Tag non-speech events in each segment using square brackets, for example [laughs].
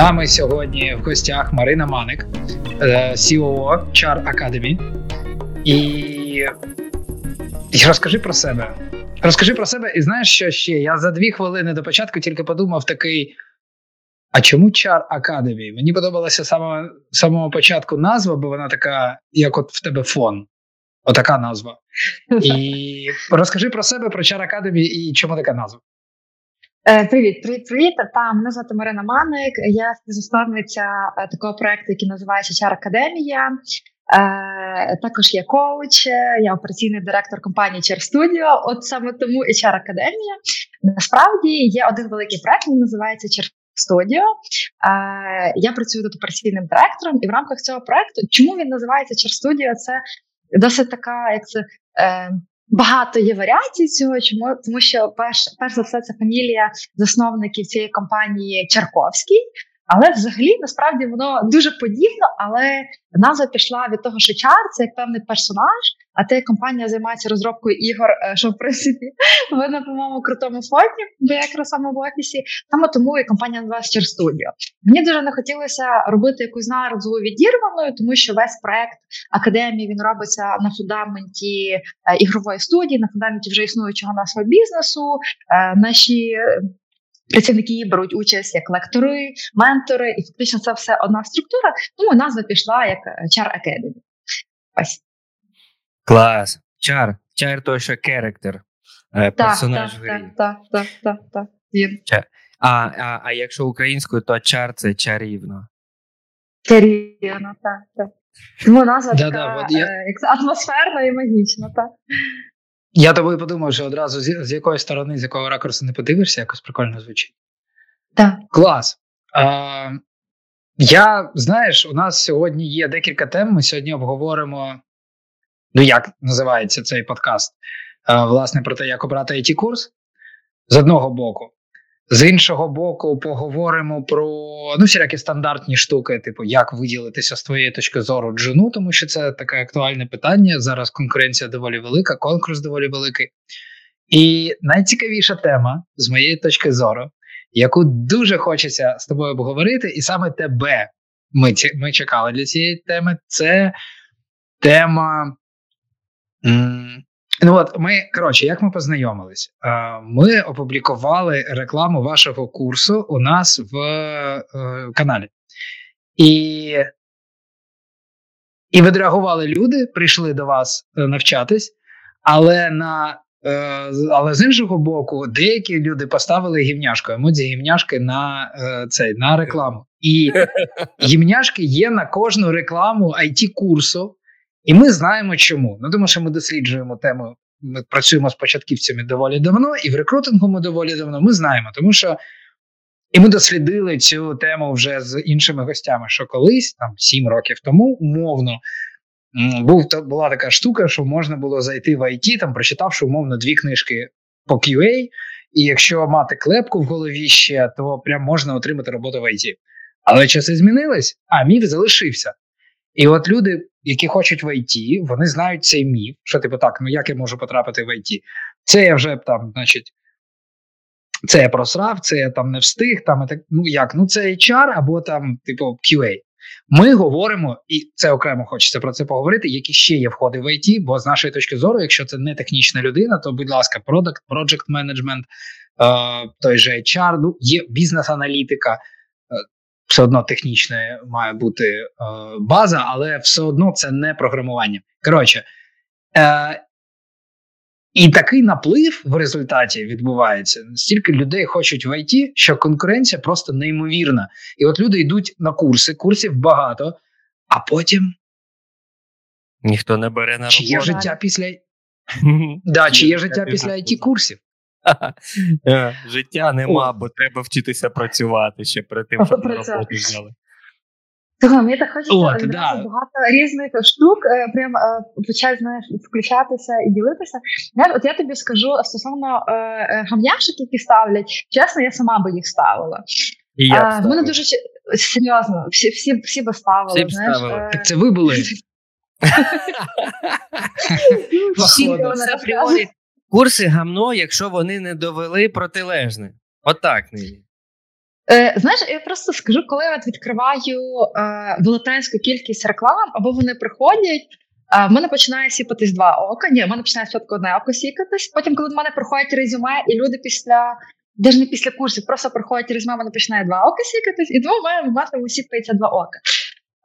нами сьогодні в гостях Марина Маник, е, COO Char Academy. І розкажи про себе. Розкажи про себе, і знаєш, що ще? Я за дві хвилини до початку тільки подумав такий. А чому Char Academy? Мені подобалася саме самого початку назва, бо вона така, як от в тебе фон. Отака назва. [laughs] І розкажи про себе, про Char Academy і чому така назва. Е, привіт, привіт, привіт. Та мене звати Марина Маник. Я співзасновниця е, такого проекту, який називається HR Академія. Е, також я коуч, я операційний директор компанії HR Studio. От саме тому HR Академія. Насправді є один великий проект, він називається HR Studio. Я працюю тут операційним директором, і в рамках цього проекту, чому він називається HR Studio? Це досить така, як це. Багато є варіацій цього, чому тому, що перш перш за все це фамілія засновників цієї компанії Чарковський. Але взагалі насправді воно дуже подібно, але назва пішла від того, що чар це як певний персонаж, а те компанія займається розробкою ігор, е, що в принципі [laughs] ви на по-моєму крутому фоні, бо якраз саме в офісі. Саме тому і компанія називається Чар Studio. Мені дуже не хотілося робити якусь наразову відірваною, тому що весь проект академії він робиться на фундаменті е, ігрової студії, на фундаменті вже існуючого нашого бізнесу. Е, наші Працівники беруть участь як лектори, ментори, і фактично це все одна структура. Тому назва пішла як Char Academy. Ось. Клас. Чар. Чар то що керектер. Персонаж так. Так, так, так, так, так. А, а, а якщо українською, то чар це чарівно. Чарівно, так, так. Тому назва Да, така да, я- е, атмосферна і магічна, так. Я тобою подумав, що одразу з, з якої сторони, з якого ракурсу не подивишся, якось прикольно звучить. Так. Клас. А, я, знаєш, у нас сьогодні є декілька тем. Ми сьогодні обговоримо, ну як називається цей подкаст, а, власне, про те, як обрати it курс з одного боку. З іншого боку, поговоримо про ну, всілякі стандартні штуки, типу, як виділитися з твоєї точки зору джуну, тому що це таке актуальне питання. Зараз конкуренція доволі велика, конкурс доволі великий. І найцікавіша тема, з моєї точки зору, яку дуже хочеться з тобою обговорити, і саме тебе ми ми чекали для цієї теми, це тема. Ну от ми коротше, як ми познайомились? Ми опублікували рекламу вашого курсу у нас в е, каналі. І і відреагували люди, прийшли до вас е, навчатись, але на е, але з іншого боку, деякі люди поставили гімняшку, емодзі гімняшки на цей на рекламу. І [laughs] гімняшки є на кожну рекламу it курсу і ми знаємо чому. Ну тому що ми досліджуємо тему. Ми працюємо з початківцями доволі давно, і в рекрутингу ми доволі давно. Ми знаємо, тому що і ми дослідили цю тему вже з іншими гостями. Що колись, там сім років тому, умовно, був була така штука, що можна було зайти в IT, там прочитавши умовно дві книжки по QA, і якщо мати клепку в голові ще, то прям можна отримати роботу в IT. Але часи змінились, а міф залишився. І от люди, які хочуть в ІТ, вони знають цей міф, що типу так, ну як я можу потрапити в ІТ? Це я вже там, значить, це я просрав, це я там не встиг. Там, так, Ну як? Ну це HR або там, типу, QA. Ми говоримо, і це окремо хочеться про це поговорити, які ще є входи в ІТ, бо з нашої точки зору, якщо це не технічна людина, то, будь ласка, product, project е, той же HR, ну, є бізнес-аналітика все одно технічна має бути е, база, але все одно це не програмування. Коротше, е, і такий наплив в результаті відбувається. Стільки людей хочуть в ІТ, що конкуренція просто неймовірна. І от люди йдуть на курси, курсів багато, а потім. Ніхто не бере на роботу. Чи є життя після [laughs] да, чи є життя після it курсів? Е, життя нема, бо треба вчитися працювати ще перед тим, щоб на роботу взяли. Мені так хочеться От, да. багато різних штук, е, прям е, почать знаєш, включатися і ділитися. Я, от я тобі скажу стосовно е, гамняшок, які ставлять, чесно, я сама би їх ставила. І я б мене дуже серйозно, всі всі, всі би ставили. Всі б знаєш. ставили. Так це ви були. [laughs] Всі Курси гамно, якщо вони не довели протилежне. Отак нині. Е, Знаєш, я просто скажу, коли я відкриваю е, велетенську кількість реклам, або вони приходять. А в мене починає сіпатись два ока. Ні, в мене починає спочатку одне око сікатись. Потім, коли в мене проходять резюме, і люди після навіть не після курсів, просто проходять резюме, в мене починає два ока сікатись, і тому в мене сіпається два ока.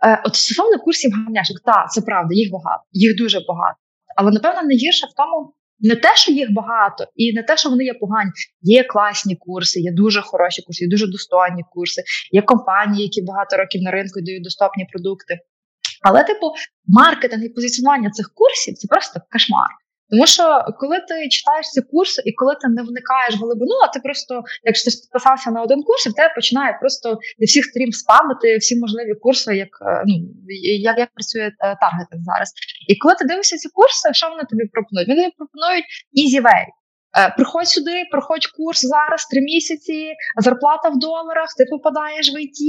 Е, От стосовно курсів гамняшок, так, це правда, їх багато, їх дуже багато. Але напевно найгірше в тому, не те, що їх багато, і не те, що вони є погані. Є класні курси, є дуже хороші курси, є дуже достойні курси, є компанії, які багато років на ринку дають доступні продукти. Але, типу, маркетинг і позиціонування цих курсів це просто кошмар. Тому що коли ти читаєш ці курси, і коли ти не вникаєш в глибину, а ти просто, якщо ти підписався на один курс, і в тебе починає просто зі всіх сторін спамити всі можливі курси, як ну як, як працює таргетинг зараз. І коли ти дивишся ці курси, що вони тобі пропонують? Вони пропонують easy way. Приходь сюди, проходь курс зараз три місяці, зарплата в доларах, ти попадаєш в ІТ,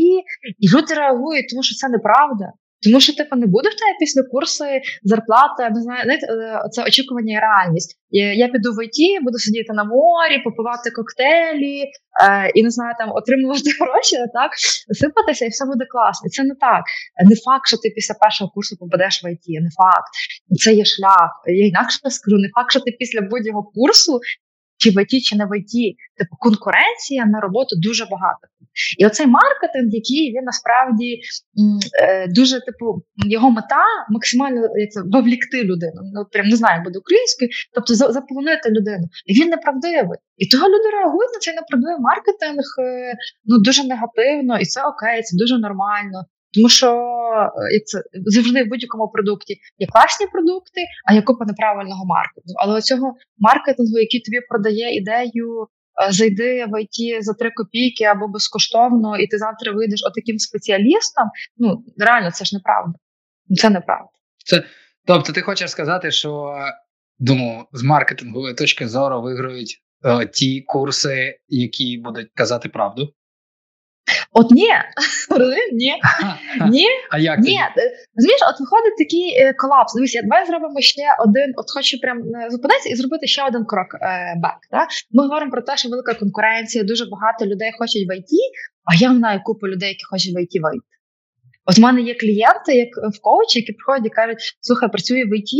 і люди реагують, тому що це неправда. Тому що типу, не буде в тебе після курсу зарплата, знаю, знаєте, це очікування і реальність. Я піду в ІТ, буду сидіти на морі, попивати коктейлі е, і не знаю, там отримувати [laughs] гроші, так сипатися, і все буде класно. Це не так. Не факт, що ти після першого курсу попадеш в ІТ, не факт. Це є шлях. Я інакше скажу, не факт, що ти після будь-якого курсу. Чи в ІТ, чи не в ІТ. Типу конкуренція на роботу дуже багато. І оцей маркетинг, який він насправді е, дуже типу його мета максимально як це вовлікти людину. Ну прям не знаю, буде українською, тобто заполонити людину. І він неправдивий. І того люди реагують на цей неправдивий маркетинг е, ну дуже негативно, і це окей, це дуже нормально. Тому що як це завжди в будь-якому продукті є класні продукти, а є купа неправильного маркетингу. Але оцього маркетингу, який тобі продає ідею зайди в ІТ за три копійки або безкоштовно, і ти завтра вийдеш отаким спеціалістом. Ну реально, це ж неправда. Це неправда. Це тобто, ти хочеш сказати, що думаю, з маркетингової точки зору виграють е, ті курси, які будуть казати правду. От ні, [laughs] ні, ні, а як ні. Розумієш, от виходить такий е, колапс. Дивися, давай зробимо ще один. От хочу прям е, зупинитися і зробити ще один крок е, back. Да? Ми говоримо про те, що велика конкуренція, дуже багато людей хочуть в ІТ, а я знаю купу людей, які хочуть в ІТ вийти. От в мене є клієнти, як в коучі, які приходять і кажуть, слухай, працюю в ІТ,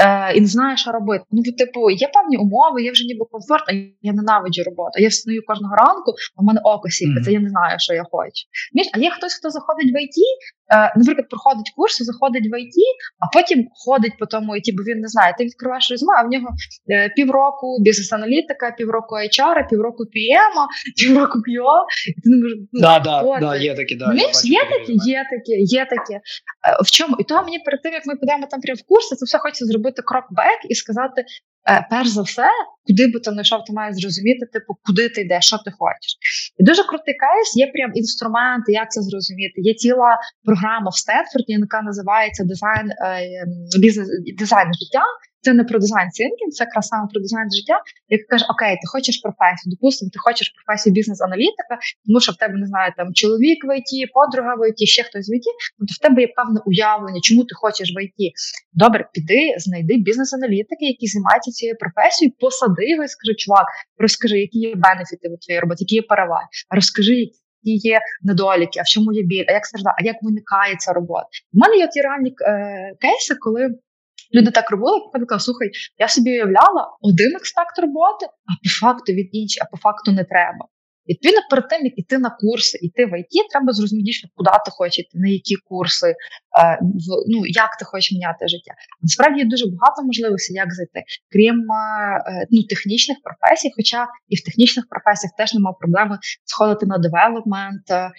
е, і не знає, що робити. Ну, типу, є певні умови, є вже ніби комфорт, а я ненавиджу роботу. Я встаю кожного ранку, а в мене око сіпиться, mm-hmm. я не знаю, що я хочу. Між, а є хтось, хто заходить в ІТ, наприклад, проходить курси, заходить в ІТ, а потім ходить по тому ІТ, бо він не знає. Ти відкриваєш резюме, а в нього е, півроку бізнес-аналітика, півроку HR, півроку PM, [laughs] півроку QA. Ти не можеш, ну, да, да, да, є такі, да, Між, є такі, є такі, є такі. Е, в чому? І того мені перед тим, як ми підемо там прямо в курси, це все хочеться зробити крок back і сказати: е, перш за все, куди би ти не йшов, ти маєш зрозуміти, типу, куди ти йдеш, що ти хочеш. І дуже крутий кейс, є прям інструменти, як це зрозуміти. Є ціла програма в Стенфорді, яка називається дизайн е, бізнес дизайн життя. Це не про design thinking, це якраз саме про дизайн життя, яка каже: Окей, ти хочеш професію, допустимо, ти хочеш професію бізнес-аналітика, тому що в тебе не знаю, там чоловік в ІТ, подруга в ІТ, ще хтось в ІТ, тобто в тебе є певне уявлення, чому ти хочеш в ІТ. Добре, піди, знайди бізнес-аналітики, які займаються цією професією, посади його і скажи, чувак, розкажи, які є бенефіти в твоїй роботі, які є переваги, розкажи, які є недоліки, а в чому є біль, а як страждає, а як виникає ця робота. У мене є ті реальні е, кейси, коли. Люди так робили, я казала, слухай, я собі уявляла один аспект роботи, а по факту від інший, а по факту не треба. Відповідно, перед тим, як іти на курси, іти в ІТ, треба зрозуміти, що куди ти хочеш йти, на які курси, е, в, ну, як ти хочеш міняти життя. Насправді є дуже багато можливостей, як зайти, крім е, ну, технічних професій, хоча і в технічних професіях теж немає проблеми сходити на девелопмент е,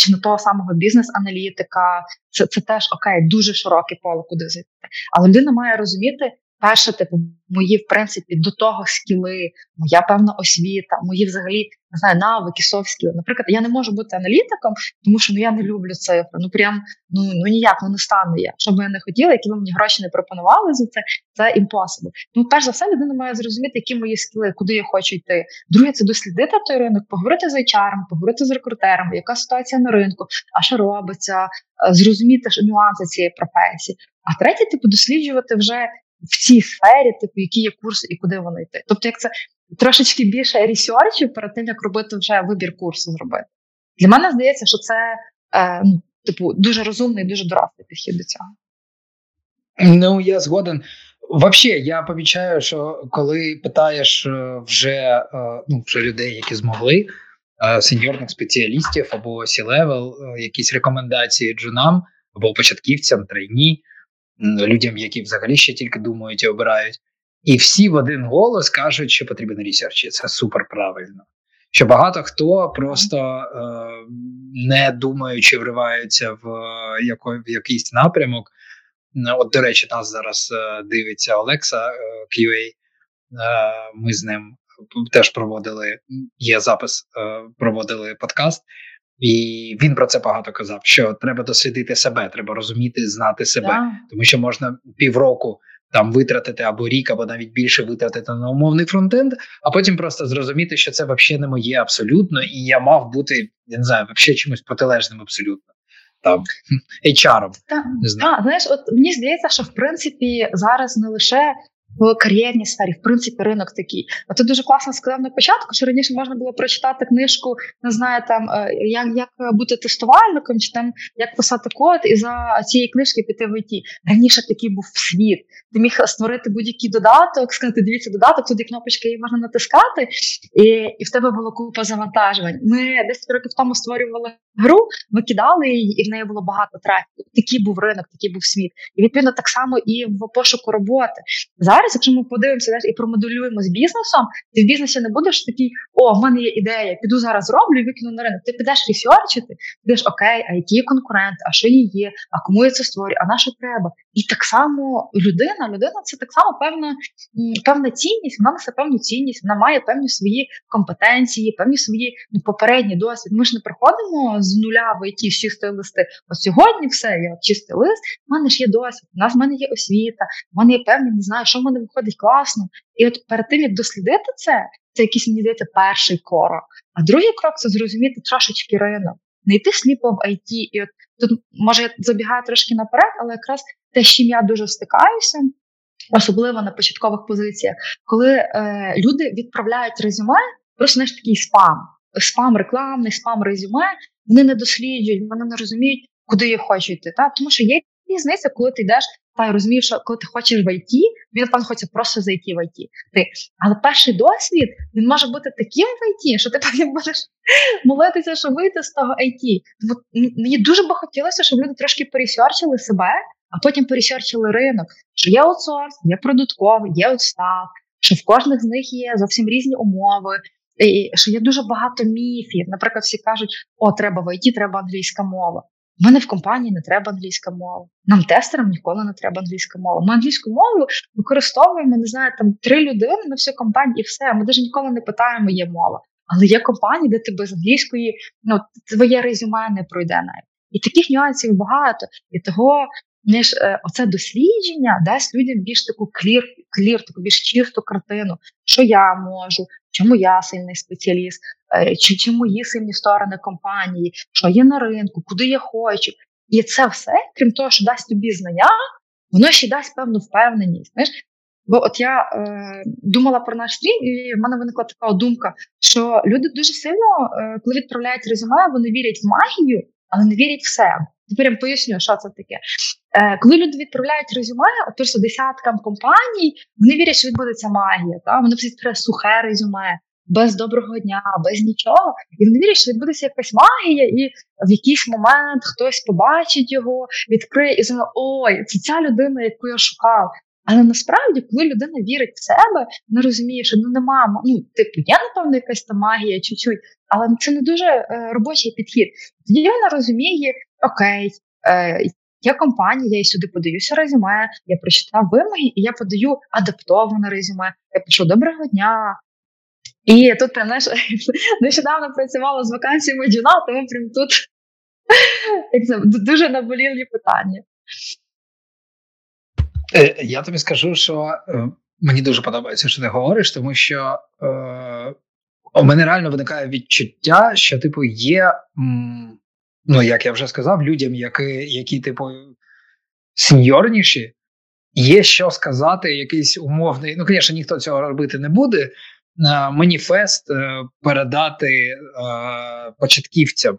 чи на того самого бізнес-аналітика. Це це теж окей, дуже широке поле, куди зайти. Але людина має розуміти, перше, типу, мої, в принципі, до того скіли, моя певна освіта, мої взагалі не знаю, навики, софт-скіли. Наприклад, я не можу бути аналітиком, тому що ну я не люблю цифри. Ну прям ну ну ніяк ну, не стану я. Що би я не хотіла, які ви мені гроші не пропонували за це, це impossible. Ну, перш за все, людина має зрозуміти, які мої скіли, куди я хочу йти. Друге, це дослідити той ринок, поговорити з HR, поговорити з рекрутерами, яка ситуація на ринку, а що робиться, зрозуміти нюанси цієї професії. А третє, типу, досліджувати вже в цій сфері, типу, які є курси і куди вони йти. Тобто, як це трошечки більше ресерчу перед тим, як робити вже вибір курсу зробити. Для мене здається, що це е, ну, типу дуже розумний, дуже дорослий підхід до цього. Ну я згоден. Взагалі, я помічаю, що коли питаєш е, вже е, ну, вже людей, які змогли, е, сеньорних спеціалістів або C-level, якісь рекомендації джунам або початківцям, трейні, людям, які взагалі ще тільки думають і обирають, і всі в один голос кажуть, що потрібен ресерч, і це супер правильно. Що багато хто просто е, не думаючи, вриваються в, яко, в якийсь напрямок. От, до речі, нас зараз е, дивиться Олекса е, QA. Е, ми з ним теж проводили. Є запис, проводили подкаст, і він про це багато казав: що треба дослідити себе, треба розуміти, знати себе, yeah. тому що можна півроку. Там витратити або рік, або навіть більше витратити на умовний фронтенд, а потім просто зрозуміти, що це взагалі не моє абсолютно, і я мав бути я не знаю, взагалі чимось протилежним абсолютно там [laughs] HR. Так, знаєш, от мені здається, що в принципі зараз не лише в кар'єрній сфері, в принципі, ринок такий. А ти дуже класно сказав на початку, що раніше можна було прочитати книжку, не знаю, там е, як як бути тестувальником, чи там як писати код, і за цієї книжки піти в ІТ. Раніше такий був світ. Ти міг створити будь-який додаток, сказати, дивіться, додаток, туди кнопочки її можна натискати, і і в тебе було купа завантажувань. Ми 10 років тому створювали гру, викидали її, і в неї було багато трафіку. Такий був ринок, такий був світ. І відповідно так само і в пошуку роботи. Зараз, якщо ми подивимося знаєш, і промоделюємо з бізнесом, ти в бізнесі не будеш такий, о, в мене є ідея, піду зараз роблю і викину на ринок. Ти підеш ресерчити, підеш окей, а які є конкуренти, а що є, а кому я це створюю, а на що треба? І так само людина, людина це так само певна певна цінність, вона несе певну цінність, вона має певні свої компетенції, певні свої ну, попередні досвід. Ми ж не приходимо з нуля в з чистої листи. От сьогодні все, я чистий лист, в мене ж є досвід, у нас в мене є освіта, в мене є певні, не знаю, що в мене виходить класно. І от перед тим, як дослідити це, це якийсь мені здається перший крок. А другий крок це зрозуміти трошечки ринок, не йти сліпо в IT. І от тут може я забігаю трошки наперед, але якраз те, з чим я дуже стикаюся. Особливо на початкових позиціях, коли е, люди відправляють резюме, просто знаєш, такий спам, спам рекламний, спам резюме, вони не досліджують, вони не розуміють, куди я хочу йти. Та? Тому що є різниця, коли ти йдеш та розумієш, що коли ти хочеш в ІТ, він напевно хоче просто зайти в ІТ. Ти. Але перший досвід він може бути таким в ІТ, що ти потім будеш [laughs] молитися, що вийти з того ІТ. Тому мені дуже би хотілося, щоб люди трошки пересерчили себе, а потім пересерчили ринок, що є аутсорс, є продуктовий, є аутстаф, що в кожних з них є зовсім різні умови. І що є дуже багато міфів. Наприклад, всі кажуть, о, треба в ІТ, треба англійська мова. У мене в компанії не треба англійська мова. Нам тестерам ніколи не треба англійська мова. Ми англійську мову використовуємо, не знаю, там три людини на всю компанію, і все. Ми навіть ніколи не питаємо, є мова. Але є компанії, де ти без англійської, ну твоє резюме не пройде навіть. І таких нюансів багато. І того ніж е, оце дослідження дасть людям більш таку клір, клір, таку більш чисту картину, що я можу, чому я сильний спеціаліст, е, чи, чи мої сильні сторони компанії, що є на ринку, куди я хочу. І це все, крім того, що дасть тобі знання, воно ще дасть певну впевненість. Знаєш? Бо от я е, думала про наш стрім, і в мене виникла така думка, що люди дуже сильно, е, коли відправляють резюме, вони вірять в магію, але не вірять в себе. Тепер я поясню, що це таке. Е, Коли люди відправляють резюме, от просто десяткам компаній, вони вірять, що відбудеться магія. Та? Вони відправляють сухе резюме, без доброго дня, без нічого. І вони вірять, що відбудеться якась магія, і в якийсь момент хтось побачить його, відкриє і зна, ой, це ця людина, яку я шукав. Але насправді, коли людина вірить в себе, вона розуміє, що ну нема, ну, типу, є, напевно, якась там магія, чуть-чуть, але це не дуже е, робочий підхід. Тоді вона розуміє, окей, е, я компанія, я сюди подаюся резюме, я прочитав вимоги, і я подаю адаптоване резюме. Я пишу доброго дня. І тут прям знаєш, [laughs] нещодавно працювала з вакансіями джуна, тому прям тут [laughs] дуже наболілі питання. Е, я тобі скажу, що е, мені дуже подобається, що ти говориш, тому що е, у мене реально виникає відчуття, що, типу, є, ну як я вже сказав, людям, які, які типу, сеньорніші, є що сказати, якийсь умовний. Ну, звісно, ніхто цього робити не буде. Маніфест передати початківцям.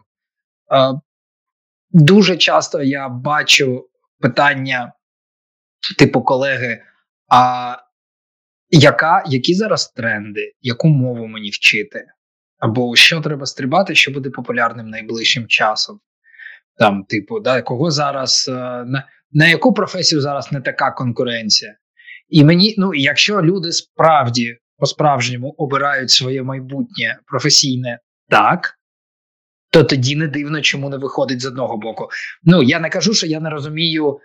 Дуже часто я бачу питання, типу, колеги, а яка, які зараз тренди, яку мову мені вчити? Або що треба стрибати, що буде популярним найближчим часом? Там, типу, да, кого зараз е, на, на яку професію зараз не така конкуренція? І мені, ну, якщо люди справді по-справжньому обирають своє майбутнє професійне так, то тоді не дивно, чому не виходить з одного боку. Ну я не кажу, що я не розумію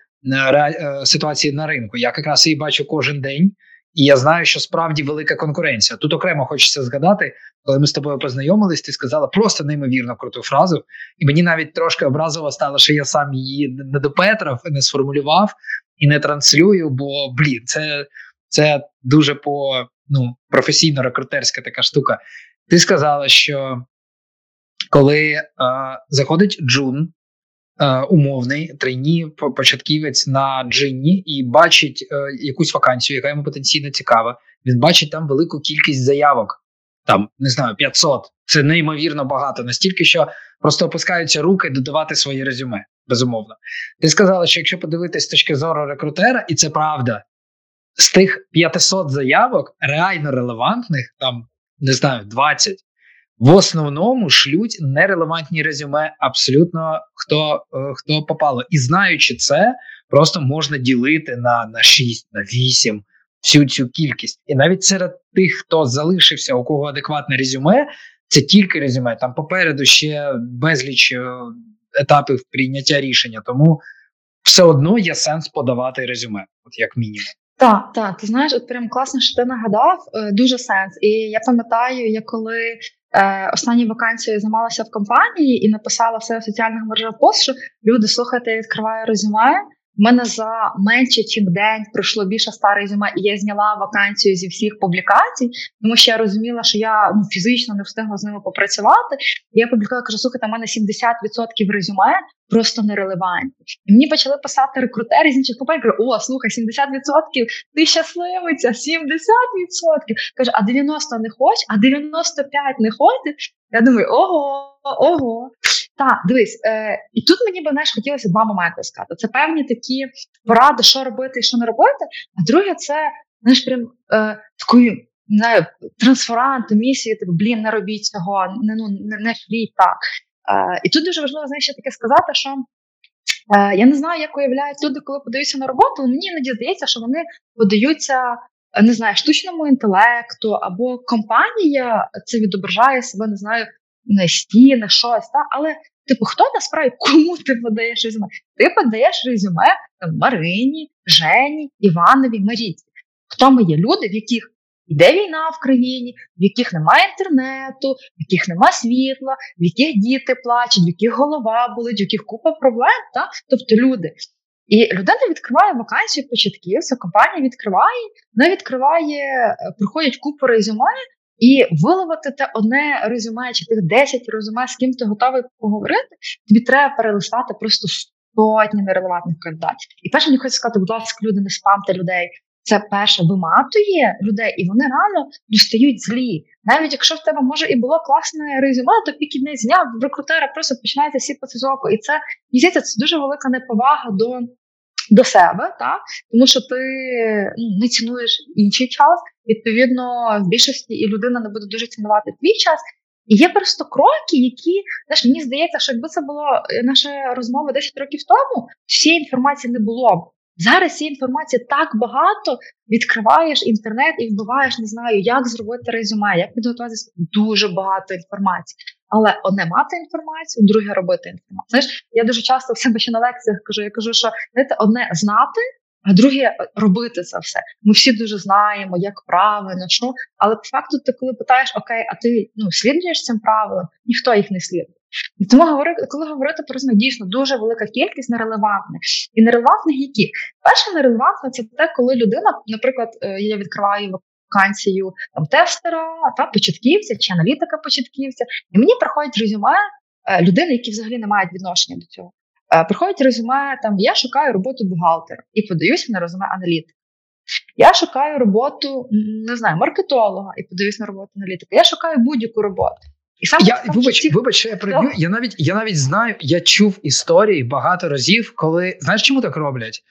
ситуації на ринку. Я якраз її бачу кожен день, і я знаю, що справді велика конкуренція. Тут окремо хочеться згадати, коли ми з тобою познайомились, ти сказала просто неймовірно круту фразу, і мені навіть трошки образово стало, що я сам її не допетрав, не сформулював і не транслюю. Бо блін, це це дуже по ну професійно рекрутерська така штука. Ти сказала, що коли е, заходить Джун, е, умовний трейні початківець на джинні і бачить е, якусь вакансію, яка йому потенційно цікава. Він бачить там велику кількість заявок, там не знаю, 500. Це неймовірно багато, настільки, що просто опускаються руки додавати своє резюме. Безумовно, ти сказала, що якщо подивитись з точки зору рекрутера, і це правда, з тих 500 заявок реально релевантних, там не знаю, 20, в основному шлють нерелевантні резюме абсолютно хто е, хто попало. І знаючи це, просто можна ділити на на 6, на 8 всю цю кількість. І навіть серед тих, хто залишився, у кого адекватне резюме, це тільки резюме. Там попереду ще безліч е, етапів прийняття рішення. Тому все одно є сенс подавати резюме, от як мінімум. Так, так, ти знаєш, от прям класно, що ти нагадав, е, дуже сенс. І я пам'ятаю, я коли е, останні вакансії займалася в компанії і написала все в соціальних мережах пост, що люди слухайте, я відкриваю резюме. У мене за менше ніж день пройшло більше ста резюме, і я зняла вакансію зі всіх публікацій, тому що я розуміла, що я ну фізично не встигла з ними попрацювати. Я публікувала, кажу, слухайте, у мене 70% резюме просто нерелевантні. І мені почали писати рекрутери з інших компаній, кажу, о, слухай, 70%, ти щасливиця, 70%. Каже, а 90 не хочеш, а 95 не хочеш. Я думаю, ого, ого. Так, дивись, е, і тут мені би знаєш, хотілося два моменти сказати. Це певні такі поради, що робити і що не робити. А друге, це знаєш, прям е, такою трансферанту, місії, типу, блін, не робіть цього, не ну не, не шліть так. Е, і тут дуже важливо знаєш, ще таке сказати, що е, я не знаю, як уявляють люди, коли подаються на роботу. але Мені іноді здається, що вони подаються. Не знаю, штучному інтелекту або компанія це відображає себе, не знаю, на стіни, щось, та? але типу, хто насправді кому ти подаєш резюме? Ти подаєш резюме там, Марині, Жені, Іванові, Маріці. Хто ми є люди, в яких Іде війна в країні, в яких немає інтернету, в яких немає світла, в яких діти плачуть, в яких голова болить, в яких купа проблем, та? тобто люди. І людина відкриває вакансію початківця, компанія відкриває, вона відкриває, е, приходять купу резюме, і виловити те одне резюме чи тих 10 резюме, з ким ти готовий поговорити, тобі треба перелистати просто сотні нерелевантних кандидатів. І перше мені хочеться сказати, будь ласка, люди, не спамте людей це перше виматує людей, і вони рано достають злі. Навіть якщо в тебе може і було класне резюме, то пік не зняв рекрутера просто починається сіпати з оку. І це здається, це дуже велика неповага до до себе, так? тому що ти ну, не цінуєш інший час. Відповідно, в більшості і людина не буде дуже цінувати твій час. І є просто кроки, які знаєш, мені здається, що якби це було е, наша розмова 10 років тому, всієї інформації не було б. Зараз цієї інформації так багато відкриваєш інтернет і вбиваєш, не знаю, як зробити резюме, як підготуватися дуже багато інформації. Але одне мати інформацію, друге робити інформацію. Знаєш, я дуже часто в себе ще на лекціях кажу: я кажу, що знаєте, одне знати, а друге робити це все. Ми всі дуже знаємо, як правильно, що, але по факту, ти коли питаєш, окей, а ти ну слідуєш цим правилам, ніхто їх не слідує. І тому говорити, коли говорити про ризик, дійсно дуже велика кількість нерелевантних. І нерелевантних які? Перше нерелевантне це те, коли людина, наприклад, е, я відкриваю вакансію там тестера, та початківця чи аналітика початківця, і мені приходять резюме е, людини, які взагалі не мають відношення до цього. Е, приходять резюме, там я шукаю роботу бухгалтера і подаюся на резюме аналітика. Я шукаю роботу, не знаю, маркетолога і подаюся на роботу аналітика. Я шукаю будь-яку роботу. І саме я вибач, ці... вибач, що я приб'ю. Я навіть я навіть знаю, я чув історії багато разів, коли знаєш, чому так роблять?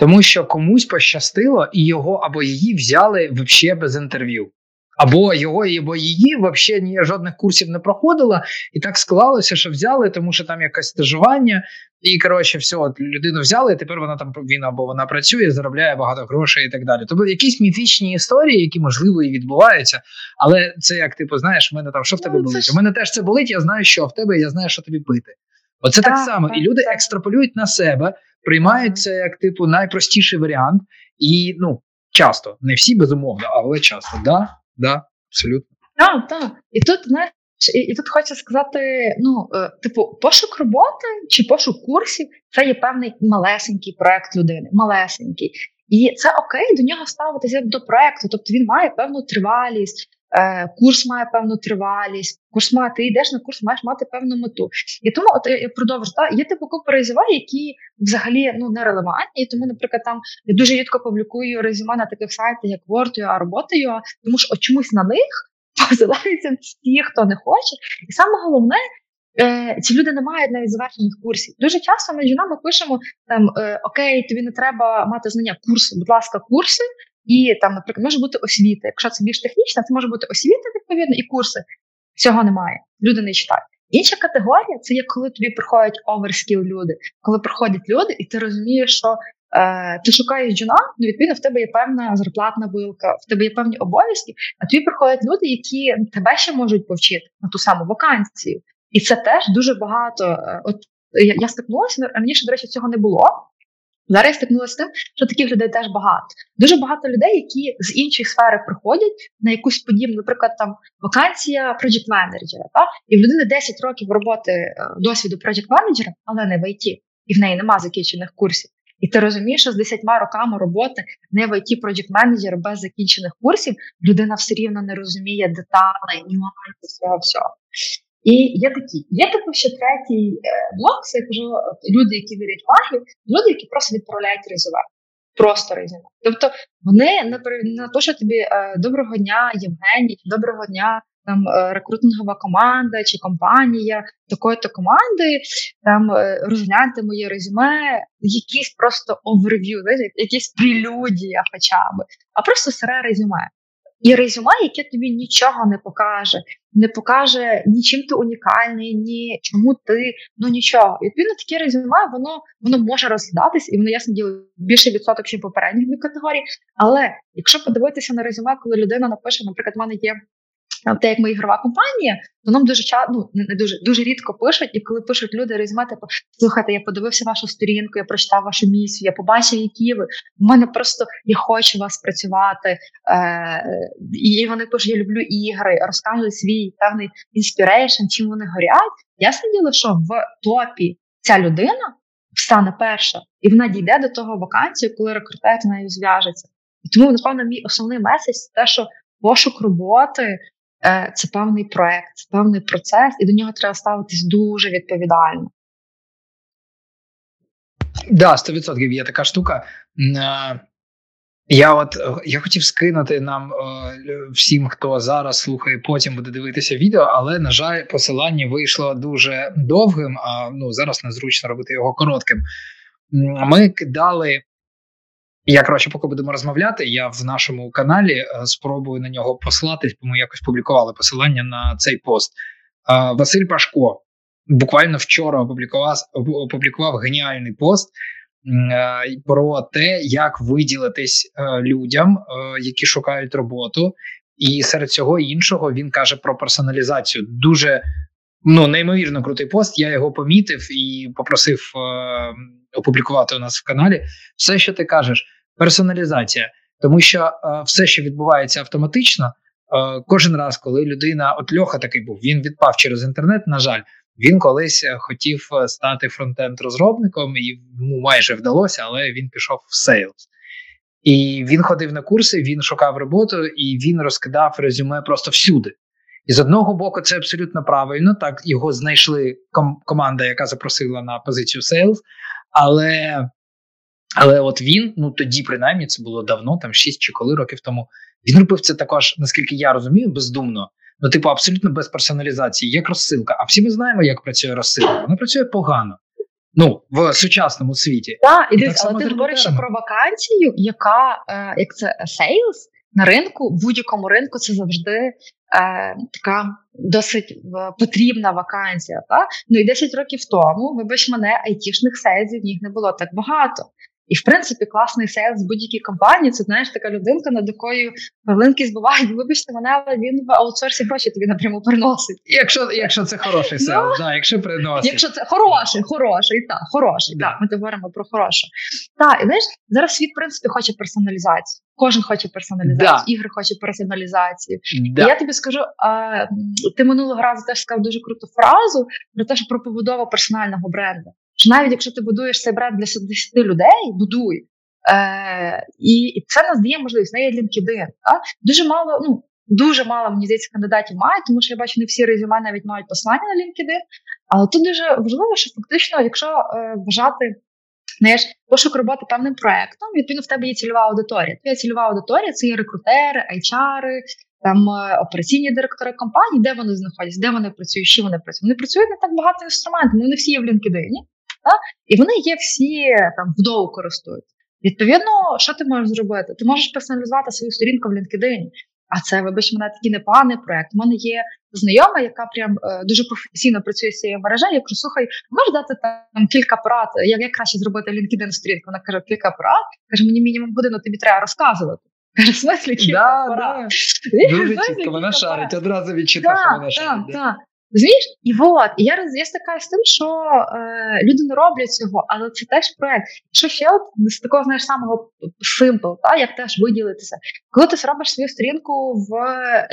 Тому що комусь пощастило, і його або її взяли взагалі без інтерв'ю. Або його, або її взагалі ні жодних курсів не проходила, і так склалося, що взяли, тому що там якесь стажування, і коротше, все, людину взяли, і тепер вона там він або вона працює, заробляє багато грошей і так далі. Тобто якісь міфічні історії, які можливо і відбуваються, але це як типу, знаєш, в мене там що в тебе ну, болить? У мене теж це болить. Я знаю, що в тебе, я знаю, що тобі пити. Оце так, так само, так, і люди так. екстраполюють на себе, приймають це як типу найпростіший варіант, і ну часто не всі безумовно, але часто да, да, абсолютно. Так, так. І тут знаєш, і, і тут хочу сказати: ну, е, типу, пошук роботи чи пошук курсів це є певний малесенький проект людини, малесенький. І це окей до нього ставитися як до проекту. Тобто він має певну тривалість, курс має певну тривалість, курс має, ти йдеш на курс, маєш мати певну мету. І тому, от я та, є типу купа резюме, які взагалі ну, нерелевантні. І тому, наприклад, там я дуже рідко публікую резюме на таких сайтах, як Word.ua, Робота.ua, тому що от чомусь на них [laughs] посилаються всі, хто не хоче. І саме головне, е, ці люди не мають навіть завершених курсів. Дуже часто ми жінами пишемо там е, Окей, тобі не треба мати знання курсу, будь ласка, курси. І там, наприклад, може бути освіта. Якщо це більш технічно, це може бути освіта, відповідно, і курси. Цього немає. Люди не читають. Інша категорія це є коли тобі приходять оверскіл люди, коли приходять люди, і ти розумієш, що Е, ти шукаєш джуна, ну відповідно в тебе є певна зарплатна вилка, в тебе є певні обов'язки, а тобі приходять люди, які тебе ще можуть повчити на ту саму вакансію. І це теж дуже багато. Е, от я, я стикнулася раніше, до речі, цього не було. Зараз стикнулася з тим, що таких людей теж багато. Дуже багато людей, які з інших сфер приходять на якусь подібну, наприклад, там вакансія project менеджера та і в людини 10 років роботи е, досвіду project менеджера але не в IT, і в неї нема закінчених курсів. І ти розумієш, що з 10 роками роботи не в it project менеджер без закінчених курсів людина все рівно не розуміє деталі, нюанси цього всього. І є такі, є типу ще третій е, блок, це кажу, люди, які вірять магію, люди, які просто відправляють резюме. Просто резюме. Тобто вони не на те, що тобі е, доброго дня, Євгеній, доброго дня, там е, рекрутингова команда чи компанія такої-то команди, там розгляньте моє резюме, якісь просто оверв'ю, якісь прелюдія хоча б, а просто сире резюме. І резюме, яке тобі нічого не покаже, не покаже нічим ти унікальний, ні чому ти, ну нічого. І відповідно, таке резюме, воно воно може розглядатись, і воно ясно діло більше відсоток, ніж попередніх категорій. Але якщо подивитися на резюме, коли людина напише, наприклад, в мене є те, як ми ігрова компанія, то нам дуже часто, ну не дуже дуже рідко пишуть, і коли пишуть люди резюме, типу, слухайте, я подивився вашу сторінку, я прочитав вашу місію, я побачив, які ви в мене просто я хочу вас працювати. Е, І вони пишуть, я люблю ігри, розкажуть свій певний inspiration, чим вони горять. Ясне діло, що в топі ця людина стане перша, і вона дійде до того вакансію, коли рекрутер з нею зв'яжеться. І тому, напевно, мій основний меседж – це те, що пошук роботи це певний проект, це певний процес, і до нього треба ставитись дуже відповідально. Да, 100% є така штука. Е, я от я хотів скинути нам е, всім, хто зараз слухає, потім буде дивитися відео, але на жаль, посилання вийшло дуже довгим. А ну зараз незручно робити його коротким. Ми кидали я коротше, поки будемо розмовляти, я в нашому каналі е, спробую на нього послатись, бо ми якось публікували посилання на цей пост. Е, Василь Пашко буквально вчора опублікував опублікував геніальний пост е, про те, як виділитись людям, які шукають роботу. І серед цього іншого він каже про персоналізацію. Дуже ну неймовірно крутий пост. Я його помітив і попросив опублікувати у нас в каналі. Все, що ти кажеш, персоналізація, тому що е, все, що відбувається автоматично, е, кожен раз, коли людина, от Льоха такий був, він відпав через інтернет. На жаль, він колись е, хотів е, стати фронтенд-розробником, і йому майже вдалося, але він пішов в сейлс. І він ходив на курси, він шукав роботу і він розкидав резюме просто всюди. І з одного боку, це абсолютно правильно. Так його знайшли ком- команда, яка запросила на позицію Sales, але але от він, ну тоді, принаймні, це було давно, там 6 чи коли років тому. Він робив це також, наскільки я розумію, бездумно. Ну, типу, абсолютно без персоналізації, як розсилка. А всі ми знаємо, як працює розсилка. Вона працює погано. Ну, в сучасному світі. Так, і Так само але ти говориш про вакансію, яка е, як це сейлс на ринку, в будь-якому ринку це завжди е, така досить е, потрібна вакансія. Та? Ну і 10 років тому, вибач мене, айтішних сейлзів в них не було так багато. І в принципі, класний сейлс в будь-якій компанії це знаєш така людинка, над якою перлинки збивають. Вибачте мене, але він в аутсорсі гроші тобі напряму приносить. Якщо, якщо це хороший сейл, да, якщо приносить. Якщо це хороший, хороший, так, хороший, Да. так, ми говоримо про хороше. Так, і знаєш, зараз світ, в принципі, хоче персоналізацію. Кожен хоче персоналізацію, Да. ігри хоче персоналізацію. Да. І я тобі скажу, а, ти минулого разу теж сказав дуже круту фразу про те, що про побудову персонального бренду. Що навіть якщо ти будуєш цей бренд для 10 людей, будуй. Е, і, і це нас дає можливість. Не є LinkedIn. Та? Дуже мало, ну дуже мало мені здається, кандидатів мають, тому що я бачу, не всі резюме навіть мають послання на LinkedIn. Але тут дуже важливо, що фактично, якщо е, вважати знаєш, пошук роботи певним проектом, відповідно, в тебе є цільова аудиторія. Твоя цільова аудиторія це є рекрутери, HR, там е, операційні директори компаній, де вони знаходяться, де вони працюють, що вони працюють. Вони працюють на так багато інструментів, вони всі є в LinkedIn, та? і вони є всі там вдову користують. Відповідно, що ти можеш зробити? Ти можеш персоналізувати свою сторінку в LinkedIn. А це, вибач мене, такий непоганий проект. У мене є знайома, яка прям е, дуже професійно працює з цією мережею. Я кажу, слухай, можеш дати там кілька порад, як, як краще зробити LinkedIn сторінку? Вона каже, кілька порад. Каже, мені мінімум годину тобі треба розказувати. Каже, в смислі кілька Да, порад. да. [laughs] Дуже чітко, вона шарить, одразу відчитав, що вона шарить. так, так. Розумієш? І от, і я, я стикаюся з тим, що е, люди не роблять цього, але це теж проект. Що ще от з такого знаєш самого simple, та, як теж виділитися. Коли ти робиш свою сторінку в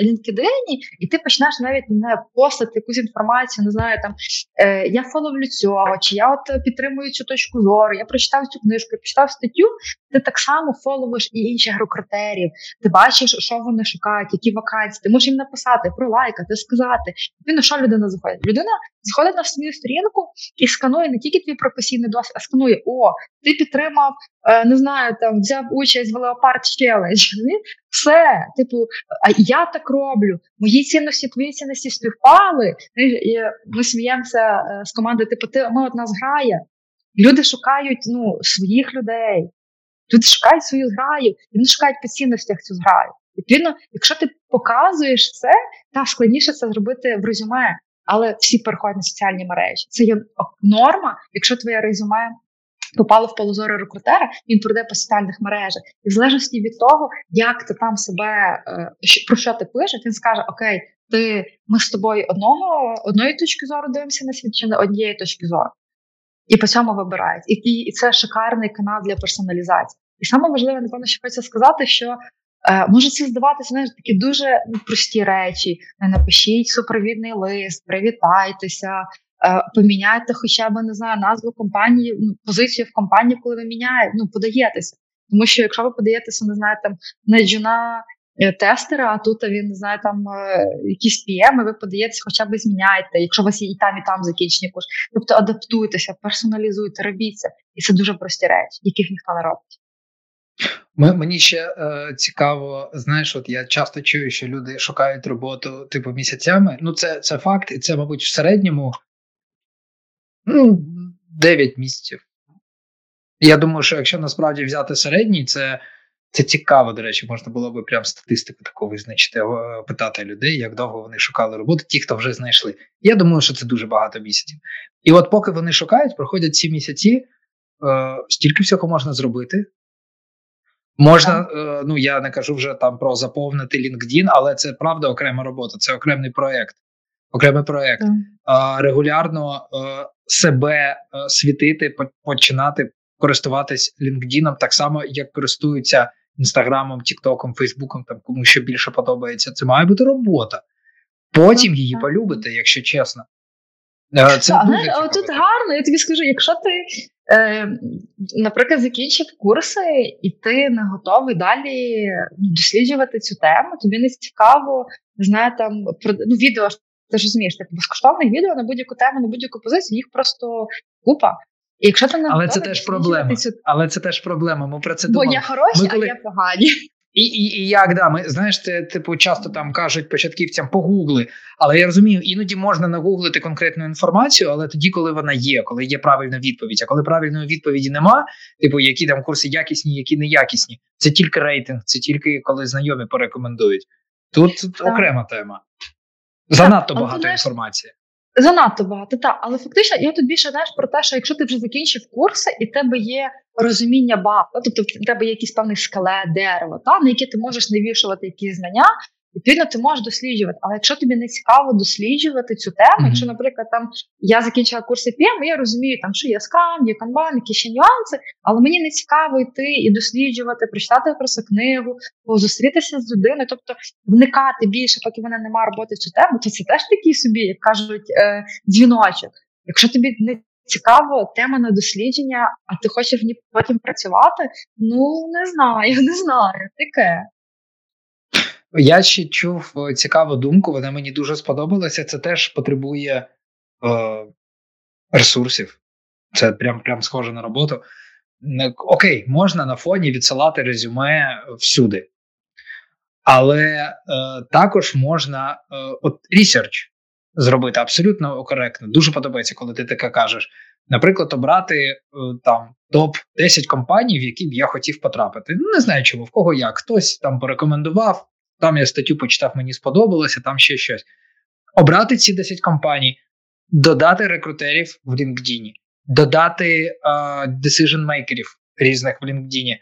LinkedIn, і ти почнеш навіть не постати якусь інформацію, не знаю, там е, я фоловлю цього, чи я от підтримую цю точку зору, я прочитав цю книжку, я прочитав статтю, ти так само фоловиш і інших рекрутерів. Ти бачиш, що вони шукають, які вакансії. Ти можеш їм написати, пролайкати, сказати. Відповідно, що людина заходить? Людина заходить на свою сторінку і сканує не тільки твій професійний досвід, а сканує: о, ти підтримав, е, не знаю, там взяв участь в Challenge. Ні? Все, типу, а я так роблю. Мої цінності, твої цінності співпали. І ми сміємося е, з команди, типу, ти ми от нас грає. Люди шукають ну, своїх людей. Люди шукають свою зграю, і вони шукають по цінностях цю зграю. Відповідно, якщо ти показуєш це, так складніше це зробити в резюме, але всі переходять на соціальні мережі. Це є норма, якщо твоє резюме попало в поле рекрутера, він пройде по соціальних мережах. І в залежності від того, як ти там себе е, про що ти пишеш, він скаже: Окей, ти ми з тобою одного одної точки зору дивимося на світ, чи не однієї точки зору. І по цьому вибирають. І, і, це шикарний канал для персоналізації. І саме важливе, напевно, що хочеться сказати, що може це здаватися знаєш, такі дуже ну, прості речі. Е, Напишіть супровідний лист, привітайтеся, е, поміняйте хоча б не знаю назву компанії, ну, позицію в компанії, коли ви міняєте, ну подаєтеся. Тому що якщо ви подаєтеся, не знаю, там на джуна е, тестера, а тут він не знаю, там е, якісь PM, і ви подаєтеся, хоча б зміняєте, якщо у вас є і там, і там закінчені курс. Тобто адаптуйтеся, персоналізуйте, робіть це. І це дуже прості речі, яких ніхто не робить. Мені ще е, цікаво, знаєш, от я часто чую, що люди шукають роботу типу місяцями. Ну, це, це факт, і це, мабуть, в середньому ну, 9 місяців. Я думаю, що якщо насправді взяти середній, це, це цікаво, до речі, можна було би прям статистику таку визначити, питати людей, як довго вони шукали роботу, ті, хто вже знайшли. Я думаю, що це дуже багато місяців. І от поки вони шукають, проходять ці місяці, е, стільки всього можна зробити. Можна, е, ну я не кажу вже там про заповнити LinkedIn, але це правда окрема робота, це окремий проєкт. Окремий проєкт. Е, регулярно е, себе е, світити, починати користуватись LinkedIn так само, як користуються Інстаграмом, Тіктоком, Фейсбуком, там кому що більше подобається. Це має бути робота. Потім її полюбите, якщо чесно. Це Так, дуже але тут гарно, я тобі скажу, якщо ти, наприклад, закінчив курси, і ти не готовий далі ну, досліджувати цю тему, тобі не цікаво знає там про ну, відео. Ти ж розумієш, типу безкоштовних відео на будь-яку тему, на будь-яку позицію, їх просто купа. І якщо ти не Але це теж проблема. Цю... Але це теж проблема. Ми про це думали. Бо я хороші, Ми коли... а я погані. І і, і як да, ми знаєш, це типу часто там кажуть початківцям погугли, але я розумію, іноді можна нагуглити конкретну інформацію, але тоді, коли вона є, коли є правильна відповідь. А коли правильної відповіді нема, типу які там курси якісні, які неякісні, це тільки рейтинг, це тільки коли знайомі порекомендують. Тут так. окрема тема. Занадто багато інформації. Занадто багато, так. Але фактично я тут більше знаєш про те, що якщо ти вже закінчив курси, і в тебе є розуміння баз, тобто в тебе є якийсь певний скелет, дерево, та, на яке ти можеш навішувати якісь знання, Відповідно, ти можеш досліджувати, але якщо тобі не цікаво досліджувати цю тему, mm-hmm. якщо, наприклад, там я закінчила курси PM, я розумію, там що є скам, є канбан, які ще нюанси, але мені не цікаво йти і досліджувати, прочитати просто книгу, зустрітися з людиною, тобто вникати більше, поки вона не має роботи в цю тему, то це теж такий собі, як кажуть, е, дзвіночок. Якщо тобі не цікаво тема на дослідження, а ти хочеш в ній потім працювати, ну не знаю, [laughs] не знаю, таке. Я ще чув е, цікаву думку, вона мені дуже сподобалася. Це теж потребує е, ресурсів. Це прям прям схоже на роботу. Окей, можна на фоні відсилати резюме всюди, але е, також можна е, от ресерч зробити абсолютно коректно. Дуже подобається, коли ти таке кажеш. Наприклад, обрати е, там топ 10 компаній, в які б я хотів потрапити. Ну, не знаю, чому в кого як. Хтось там порекомендував, там я статтю почитав, мені сподобалося, там ще щось. Обрати ці 10 компаній, додати рекрутерів в LinkedIn, додати uh, decision-мейкерів різних в LinkedIn,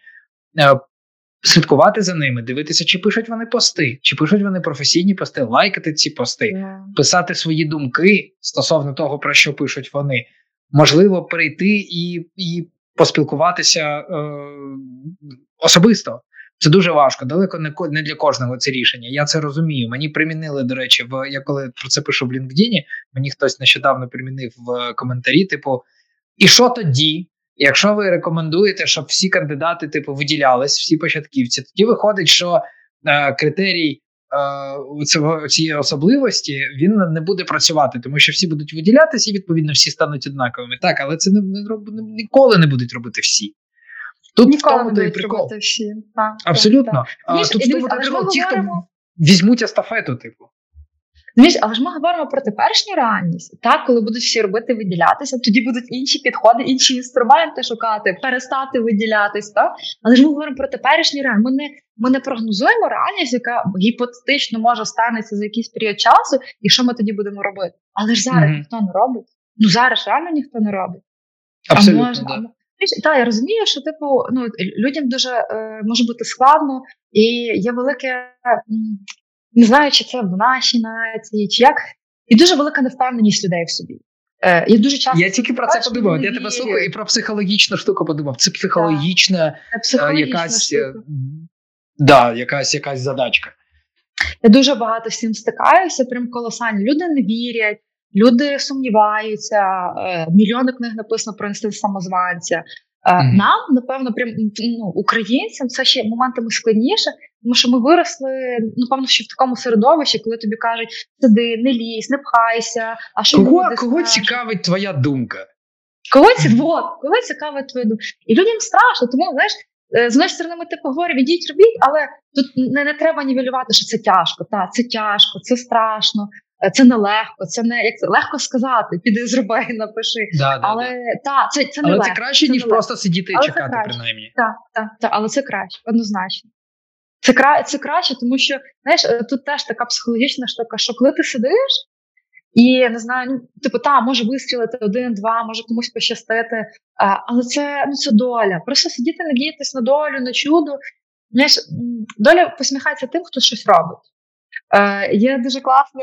слідкувати за ними, дивитися, чи пишуть вони пости, чи пишуть вони професійні пости, лайкати ці пости, yeah. писати свої думки стосовно того, про що пишуть вони. Можливо, перейти і і поспілкуватися е, особисто. Це дуже важко. Далеко не не для кожного це рішення. Я це розумію. Мені примінили, до речі, в я коли про це пишу в LinkedIn, Мені хтось нещодавно примінив в коментарі: типу, і що тоді? Якщо ви рекомендуєте, щоб всі кандидати типу виділялись, всі початківці, тоді виходить, що е, критерій е, цієї особливості він не буде працювати, тому що всі будуть виділятися, і відповідно всі стануть однаковими. Так, але це не, не, не ніколи не будуть робити всі. Тут Ніколи в тому не прикол. всі. Так, Абсолютно. Так, так. А, тут в тому прикол. Ті, хто візьмуть естафету, типу. Знаєш, але ж ми говоримо про теперішню реальність. Так, коли будуть всі робити виділятися, тоді будуть інші підходи, інші інструменти шукати, перестати виділятись. Так? Але ж ми говоримо про теперішню реальність. Ми не ми не прогнозуємо реальність, яка гіпотетично може станеться за якийсь період часу, і що ми тоді будемо робити. Але ж зараз mm-hmm. ніхто не робить. Ну зараз реально ніхто не робить. Абсолютно, а може, да. Так, я розумію, що типу ну людям дуже е, може бути складно, і є велике, не знаю, чи це в нашій нації, чи як, і дуже велика невпевненість людей в собі. Е, Я дуже часто я тільки про це подумав. Я тебе слухаю і про психологічну штуку подумав. Це психологічна, це психологічна якась е, штука. да, якась якась задачка. Я дуже багато з цим стикаюся, прям колосально. Люди не вірять. Люди сумніваються, е, мільйони книг написано про інстинкт самозванця. Mm-hmm. Нам, напевно, прям ну, українцям це ще моментами складніше, тому що ми виросли, напевно, ще в такому середовищі, коли тобі кажуть, сиди, не лізь, не пхайся. А що кого кого цікавить твоя думка? Кого вот, кого цікавить твоя думка? І людям страшно, тому знаєш. Е, з однієї сторони, ми типу говоримо, ідіть робіть, але тут не не треба нівелювати, що це тяжко. Та, це тяжко, це страшно. Е, це нелегко, це не як це легко сказати. Піди зроби, [laughs] напиши. Да, да, але да. та це це але не це краще, це ніж просто сидіти і чекати, принаймні. Так, так, так, але це краще, однозначно. Це кра... це краще, тому що знаєш, е, тут теж така психологічна штука, що коли ти сидиш і не знаю, ну типу, та може вистрілити один-два, може комусь пощастити, а, е, але це ну це доля. Просто сидіти, надіятись на долю, на чудо. Знаєш, доля посміхається тим, хто щось робить. Е, дуже класно,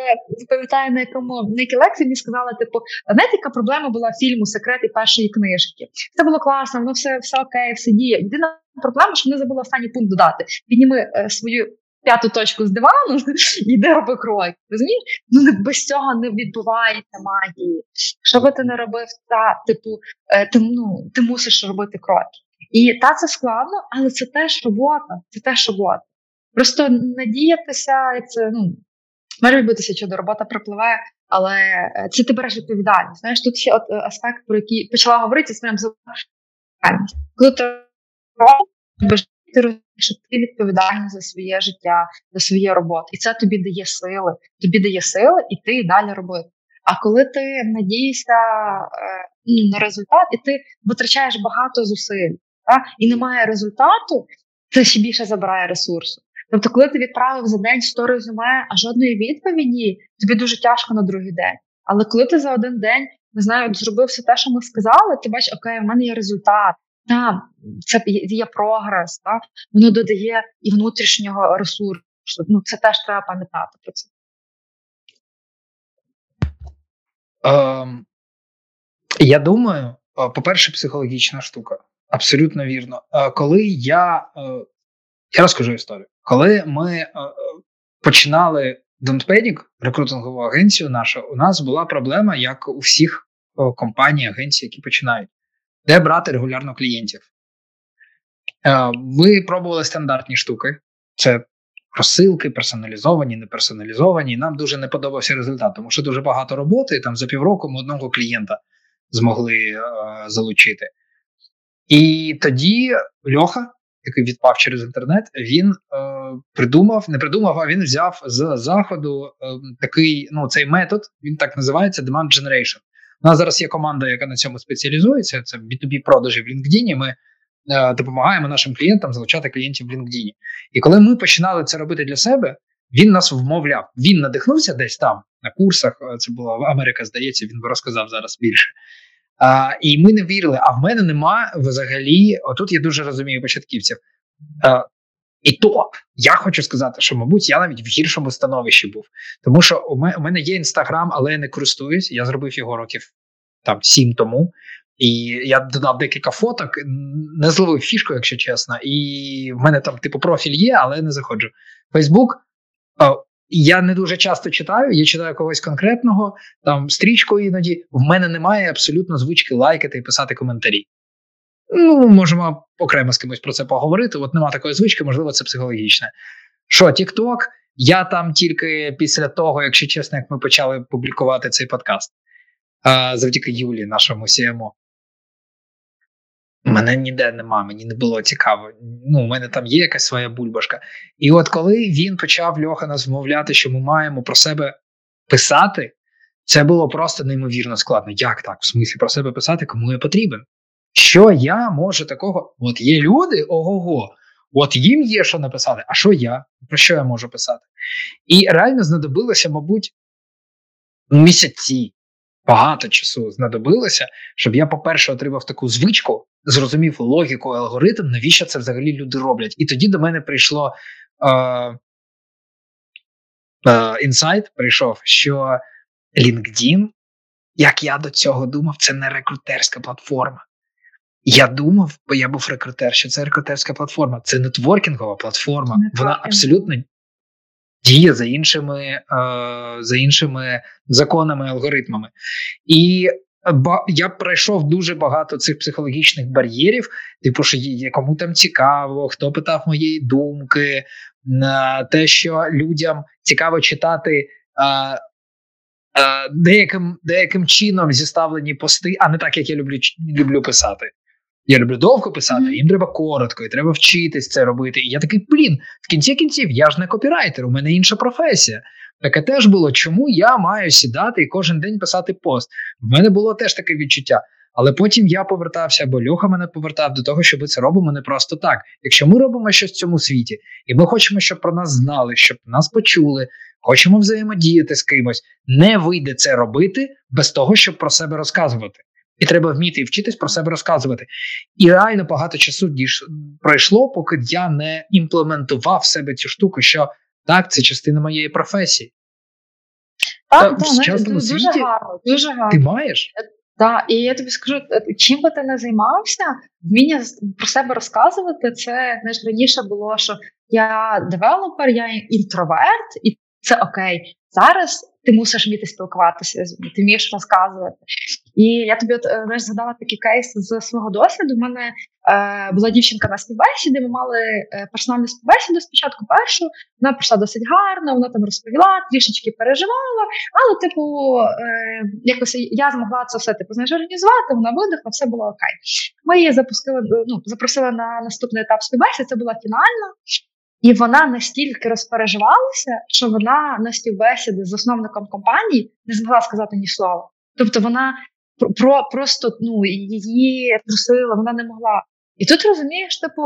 пам'ятаю, на якому на якій лекції мені сказали, типу, знаєте, яка проблема була фільму Секрет і першої книжки. Це було класно, воно все все окей, все діє. Єдина проблема, що вони забули останній пункт додати. Підніми е, свою п'яту точку з дивану [laughs] і йди роби крок. Розумієш? Ну без цього не відбувається магії. Що би ти не робив, та типу, е, ти ну ти мусиш робити кроки. І та це складно, але це теж робота. Це теж робота. Просто надіятися, це ну може відбутися чудо, робота пропливає, але е, це ти береш відповідальність. Знаєш, тут ще от е, аспект, про який почала говорити, це прям відповідальність. Коли ти ти розумієш, що ти відповідальний за своє життя, за своє роботу, і це тобі дає сили. Тобі дає сили іти далі робити. А коли ти надієшся е, на результат, і ти витрачаєш багато зусиль, та? і немає результату, це ще більше забирає ресурсу. Тобто, коли ти відправив за день 100 резюме, а жодної відповіді, тобі дуже тяжко на другий день. Але коли ти за один день не знаю, зробив все те, що ми сказали, ти бачиш, окей, в мене є результат, там це є прогрес, та? воно додає і внутрішнього ресурсу. Ну, це теж треба пам'ятати про це. Ем, Я думаю, по-перше, психологічна штука. Абсолютно вірно. Коли я е, я розкажу історію. Коли ми е, починали Don't Panic, рекрутингову агенцію нашу, у нас була проблема, як у всіх компаній, агенцій, які починають, де брати регулярно клієнтів. Е, ми пробували стандартні штуки. Це розсилки, персоналізовані, не персоналізовані. Нам дуже не подобався результат, тому що дуже багато роботи. Там за півроку ми одного клієнта змогли е, залучити. І тоді Льоха, який відпав через інтернет, він е, придумав, не придумав, а він взяв з заходу е, такий ну, цей метод, він так називається Demand Generation. У нас зараз є команда, яка на цьому спеціалізується. Це B2B продажі в LinkedIn. Ми е, допомагаємо нашим клієнтам залучати клієнтів в LinkedIn. І коли ми починали це робити для себе, він нас вмовляв. Він надихнувся десь там на курсах. Е, це була Америка, здається, він би розказав зараз більше. А, І ми не вірили. А в мене нема взагалі. Отут я дуже розумію початківців. А, І то я хочу сказати, що, мабуть, я навіть в гіршому становищі був. Тому що у мене є інстаграм, але я не користуюсь. Я зробив його років там сім тому. І я додав декілька фоток, не зловив фішку, якщо чесно. І в мене там, типу, профіль є, але не заходжу. Фейсбук я не дуже часто читаю, я читаю когось конкретного, там стрічку іноді. В мене немає абсолютно звички лайкати і писати коментарі. Ну, можемо окремо з кимось про це поговорити. От нема такої звички, можливо, це психологічне. Що, TikTok? Я там тільки після того, якщо чесно, як ми почали публікувати цей подкаст завдяки Юлі, нашому CMO. Мене ніде нема, мені не було цікаво. Ну, у мене там є якась своя бульбашка. І от коли він почав Льоха нас вмовляти, що ми маємо про себе писати, це було просто неймовірно складно. Як так? В смислі про себе писати, кому я потрібен? Що я можу такого? От є люди, ого, го от їм є що написати, а що я? Про що я можу писати? І реально знадобилося, мабуть, місяці, багато часу знадобилося, щоб я, по-перше, отримав таку звичку, зрозумів логіку, алгоритм, навіщо це взагалі люди роблять. І тоді до мене прийшло інсайт, е, е, прийшов, що LinkedIn, як я до цього думав, це не рекрутерська платформа. Я думав, бо я був рекрутер, що це рекрутерська платформа, це нетворкінгова платформа. Вона абсолютно діє за іншими е, за іншими законами, алгоритмами. І я пройшов дуже багато цих психологічних бар'єрів, типу, що кому там цікаво, хто питав моєї думки, на те, що людям цікаво читати. А, а, деяким деяким чином зіставлені пости, а не так, як я люблю люблю писати. Я люблю довго писати, mm-hmm. їм треба коротко, і треба вчитись це робити. І я такий блін, в кінці кінців я ж не копірайтер, у мене інша професія. Таке теж було, чому я маю сідати і кожен день писати пост. В мене було теж таке відчуття. Але потім я повертався, бо Льоха мене повертав до того, що ми це робимо не просто так. Якщо ми робимо щось в цьому світі, і ми хочемо, щоб про нас знали, щоб нас почули, хочемо взаємодіяти з кимось, не вийде це робити без того, щоб про себе розказувати. І треба вміти і вчитись про себе розказувати. І реально багато часу діж пройшло, поки я не імплементував в себе цю штуку, що так, це частина моєї професії. Так, Та, так, в дуже світі гарно, дуже гарно. Ти маєш? Е, так, і я тобі скажу, е, чим би ти не займався, вміння про себе розказувати, це знаєш, раніше було, що я девелопер, я інтроверт, і це окей. Зараз ти мусиш вміти спілкуватися, ти вмієш розказувати. І я тобі е, знаєш, згадала такий кейс з свого досвіду. У мене е, була дівчинка на співбесіді. Ми мали е, персональну співбесіду спочатку першу. Вона прийшла досить гарно, вона там розповіла, трішечки переживала. Але, типу, е, якось я змогла це все типу знаєш, організувати. Вона видихла, все було окей. Ми її запустили, ну запросили на наступний етап співбесіди. Це була фінальна. І вона настільки розпереживалася, що вона на співбесіди з засновником компанії не змогла сказати ні слова. Тобто вона про просто ну її трусила, вона не могла. І тут розумієш, типу,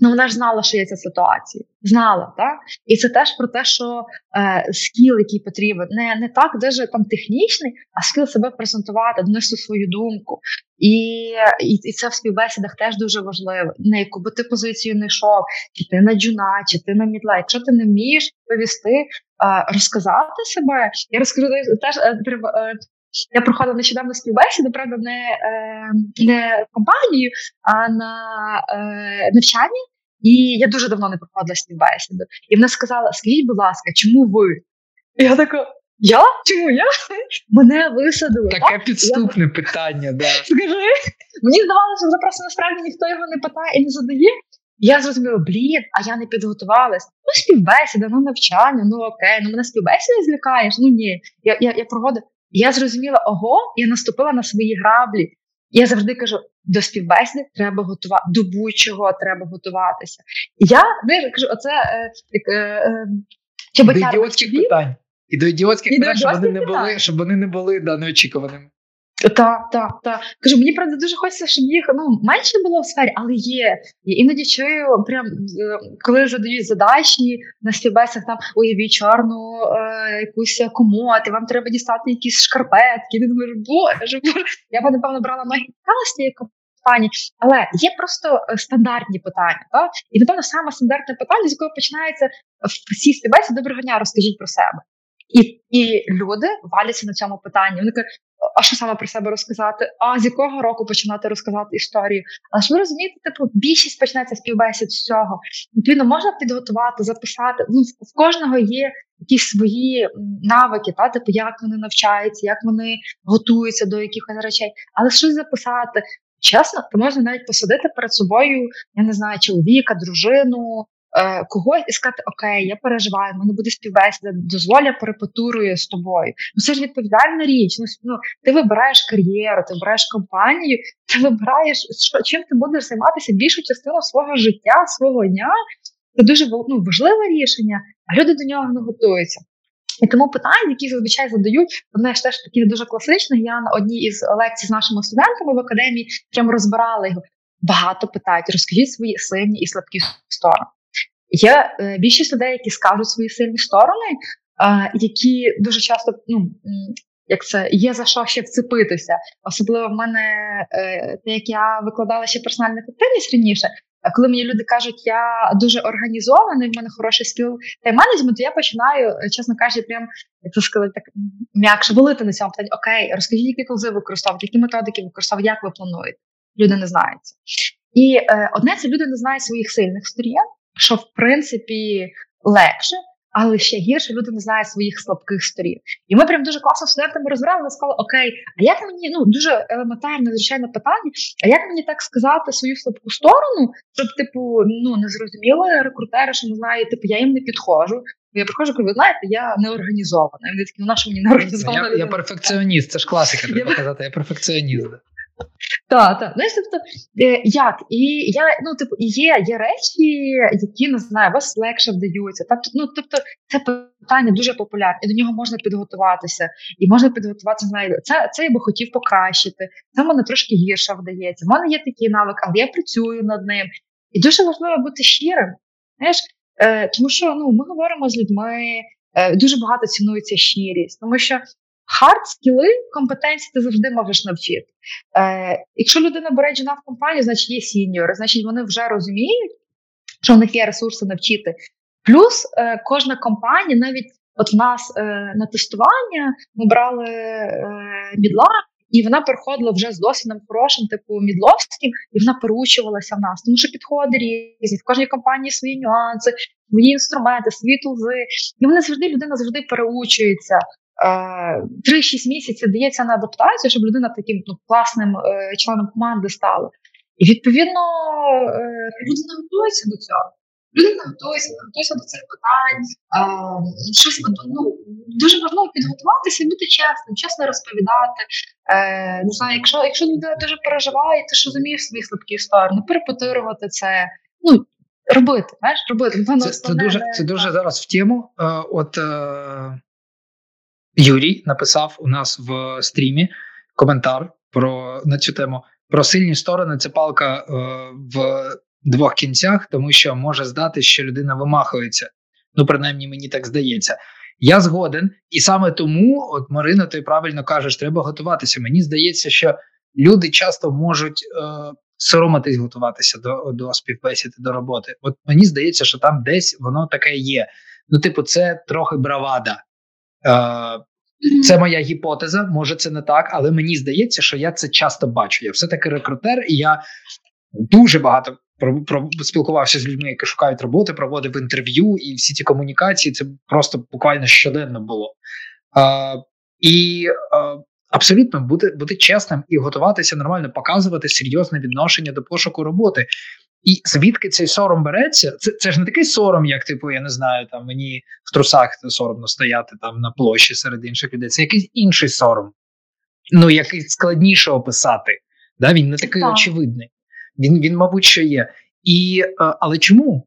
Ну, вона ж знала, що є ця ситуація. Знала, так? І це теж про те, що е, скіл, який потрібен, не не так даже там технічний, а скіл себе презентувати, донести свою думку. І і, і це в співбесідах теж дуже важливо. На яку би ти позицію не йшов, чи ти на джуна, чи ти на мідла. Якщо ти не вмієш повісти, е, розказати себе, я розкажу теж е, е я проходила нещодавно співбесіду, правда, не е, не в компанію, а на е, навчанні. І я дуже давно не проходила співбесіду. І вона сказала: Скажіть, будь ласка, чому ви? І я така. Я? Чому я? Мене висадили. Таке так? підступне я... питання, да. Скажи. Мені здавалося, що просто насправді ніхто його не питає і не задає. Я зрозуміла, блін, а я не підготувалась. Ну, співбесіда, ну навчання, ну окей, ну мене співбесіда злякаєш. Ну ні. Я я, я проводив. Я зрозуміла, ого, я наступила на свої граблі. Я завжди кажу: до співбесіди треба готувати, до будь-чого треба готуватися. Я не кажу, оце е, е, е, до ідіотських питань. І до ідіотських питань, щоб вони не були, щоб вони не були да, неочікуваними. Так, так, так. Кажу, мені правда дуже хочеться, щоб їх ну менше було в сфері, але є. Я іноді чую, прям е, коли задають задачі на співбесах, там уявіть чорну е, якусь комод, і вам треба дістати якісь шкарпетки. Ти думаєш, боже, боже. Я б напевно брала ноги цієї компанії, але є просто е, стандартні питання. Так? І напевно саме стандартне питання, з якого починається в цій співбесі, доброго дня, розкажіть про себе. І і люди валяться на цьому питанні. Вони кажуть, а що саме про себе розказати? А з якого року починати розказати історію? Але ж ви розумієте, типу більшість почнеться співбесід з цього. Відповідно, можна підготувати, записати. Ну, в кожного є якісь свої навики, та типу, як вони навчаються, як вони готуються до якихось речей, але щось записати. Чесно, то можна навіть посадити перед собою, я не знаю, чоловіка, дружину, е, когось і сказати, окей, я переживаю, мене буде співбесіда, дозволя перепетурую з тобою. Ну це ж відповідальна річ. Ну, ну ти вибираєш кар'єру, ти вибираєш компанію, [laughs] ти вибираєш, що чим ти будеш займатися більшу частину свого життя, свого дня. Це дуже ну, важливе рішення, а люди до нього не готуються. І тому питання, які зазвичай задають, вони ж теж такі дуже класичні. Я на одній із лекцій з нашими студентами в академії прямо розбирала його. Багато питають, розкажіть свої сильні і слабкі сторони. Є е, більшість людей, які скажуть свої сильні сторони, е, які дуже часто ну, як це є за що ще вцепитися. Особливо в мене, е, те, як я викладала ще персональну ефективність раніше. Коли мені люди кажуть, я дуже організований, в мене хороший скіл тайм менеджмент, я починаю, чесно кажучи, прям як це сказати, так м'якше волити на цьому питанні. Окей, розкажіть, які колзи використовувати, які методики використовувати, як ви плануєте. Люди не знають. І е, одне це люди не знають своїх сильних сторін що в принципі легше, але ще гірше люди не знають своїх слабких сторін. І ми прям дуже класно студентами розбирали, сказали, окей, а як мені ну дуже елементарне, звичайне питання, а як мені так сказати свою слабку сторону, щоб, типу, ну не зрозуміли рекрутери, що не знаю, типу, я їм не підходжу. Я приходжу, кажу, ви знаєте, я не організована. Вони такі, ну що мені не організована? Я, я перфекціоніст, це ж класика, треба казати, я перфекціоніст. Так, так. Знаєш, тобто, е, як? І я, ну, типу, є є речі, які не знаю, вас легше вдаються. Тобто, ну, тобто, це питання дуже популярне, і до нього можна підготуватися, і можна підготуватися. Знаю, це це я би хотів покращити. Це в мене трошки гірше вдається. У мене є такий навик, але я працюю над ним. І дуже важливо бути щирим. Знаєш, е, тому що ну, ми говоримо з людьми, е, дуже багато цінується щирість, тому що Hard скіли компетенції ти завжди можеш навчити. Е, Якщо людина бере джуна в компанію, значить є сіньори, значить вони вже розуміють, що в них є ресурси навчити. Плюс е, кожна компанія, навіть от в нас е, на тестування ми брали е, мідла, і вона переходила вже з досвідом хорошим, типу мідловським, і вона переучувалася в нас, тому що підходи різні, в кожній компанії свої нюанси, свої інструменти, свої тулзи. І вони завжди людина завжди переучується. 3-6 місяців дається на адаптацію, щоб людина таким ну, класним е, членом команди стала. І відповідно е, люди не готуються до цього. Люди не готуються, не готуються до цих питань. Е, щось ну, дуже важливо підготуватися і бути чесним, чесно розповідати. Е, Не знаю, якщо якщо людина дуже переживає, ти ж розумієш свої слабкі сторони, перепетирувати це. Ну, робити, знаєш, робити. Це, це дуже це дуже зараз в тему. Е, от е, Юрій написав у нас в стрімі коментар про на цю тему. Про сильні сторони це палка е, в двох кінцях, тому що може здати, що людина вимахується. Ну, принаймні, мені так здається. Я згоден, і саме тому, от Марина, ти правильно кажеш, треба готуватися. Мені здається, що люди часто можуть е, соромитись готуватися до до співбесіди, до роботи. От мені здається, що там десь воно таке є. Ну, типу, це трохи бравада. Е, це моя гіпотеза, може це не так, але мені здається, що я це часто бачу. Я все-таки рекрутер, і я дуже багато спілкувався з людьми, які шукають роботи, проводив інтерв'ю, і всі ці комунікації це просто буквально щоденно було. А, І а, абсолютно бути бути чесним і готуватися нормально, показувати серйозне відношення до пошуку роботи. І звідки цей сором береться? Це це ж не такий сором, як типу, я не знаю, там мені в трусах соромно стояти там на площі серед інших людей. Це якийсь інший сором, ну який складніше описати. Да? Він не такий так. очевидний. Він, він, мабуть, що є. І, е, Але чому?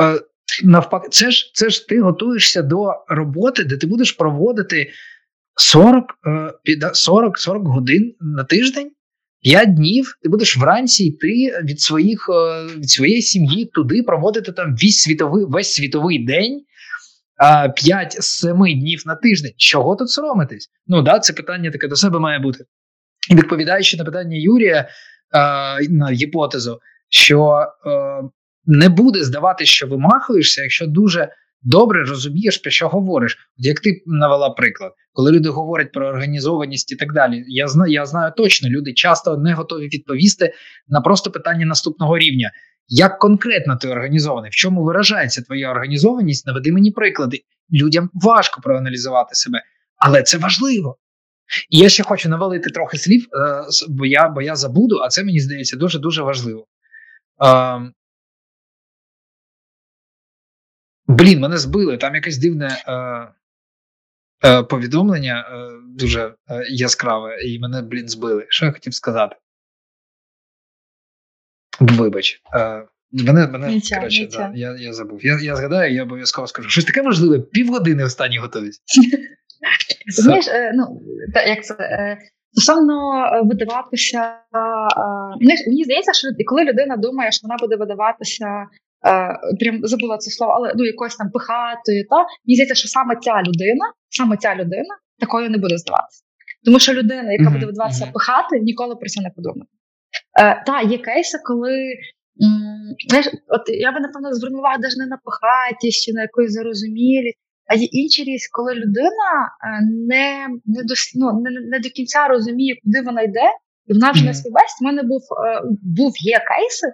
Е, навпаки, це ж це ж ти готуєшся до роботи, де ти будеш проводити 40 40, 40 годин на тиждень. П'ять днів ти будеш вранці йти від своїх е, від своєї сім'ї туди, проводити там весь світовий весь світовий день, п'ять з семи днів на тиждень. Чого тут соромитись? Ну да, це питання таке до себе має бути. І відповідаючи на питання Юрія на гіпотезу, що е, не буде здавати, що вимахуєшся, якщо дуже добре розумієш, про що говориш. От Як ти навела приклад, коли люди говорять про організованість і так далі, я знаю, я знаю точно, люди часто не готові відповісти на просто питання наступного рівня. Як конкретно ти організований? В чому виражається твоя організованість? Наведи мені приклади. Людям важко проаналізувати себе, але це важливо. І я ще хочу навалити трохи слів, е, бо я бо я забуду, а це мені здається дуже дуже важливо. Блін, мене збили. Там якесь дивне е, е, повідомлення е, дуже е, яскраве, і мене, блін, збили. Що я хотів сказати? Вибач. Е, Мене мене нічого, коротше, нічого. Да, я я забув. Я я згадаю, я обов'язково скажу. Щось таке важливе, півгодини останні готуюсь. [laughs] Знаєш, е, ну, як це. Е, стосовно видаватися, мені здається, що коли людина думає, що вона буде видаватися Е, прям забула це слово, але ну якось там пихатою. Та мені здається, що саме ця людина, саме ця людина такою не буде здаватися. Тому що людина, яка буде видаватися mm-hmm. пихати, ніколи про це не подумає. Е, Та є кейси, коли м, знаєш, от я би напевно звернула увагу навіть не на пихатість чи на якусь зарозумілість, а є інший різ, коли людина е, не не, до, ну, не, не до кінця розуміє, куди вона йде, і вона вже mm-hmm. на співбесіді. У мене був е, був є кейси,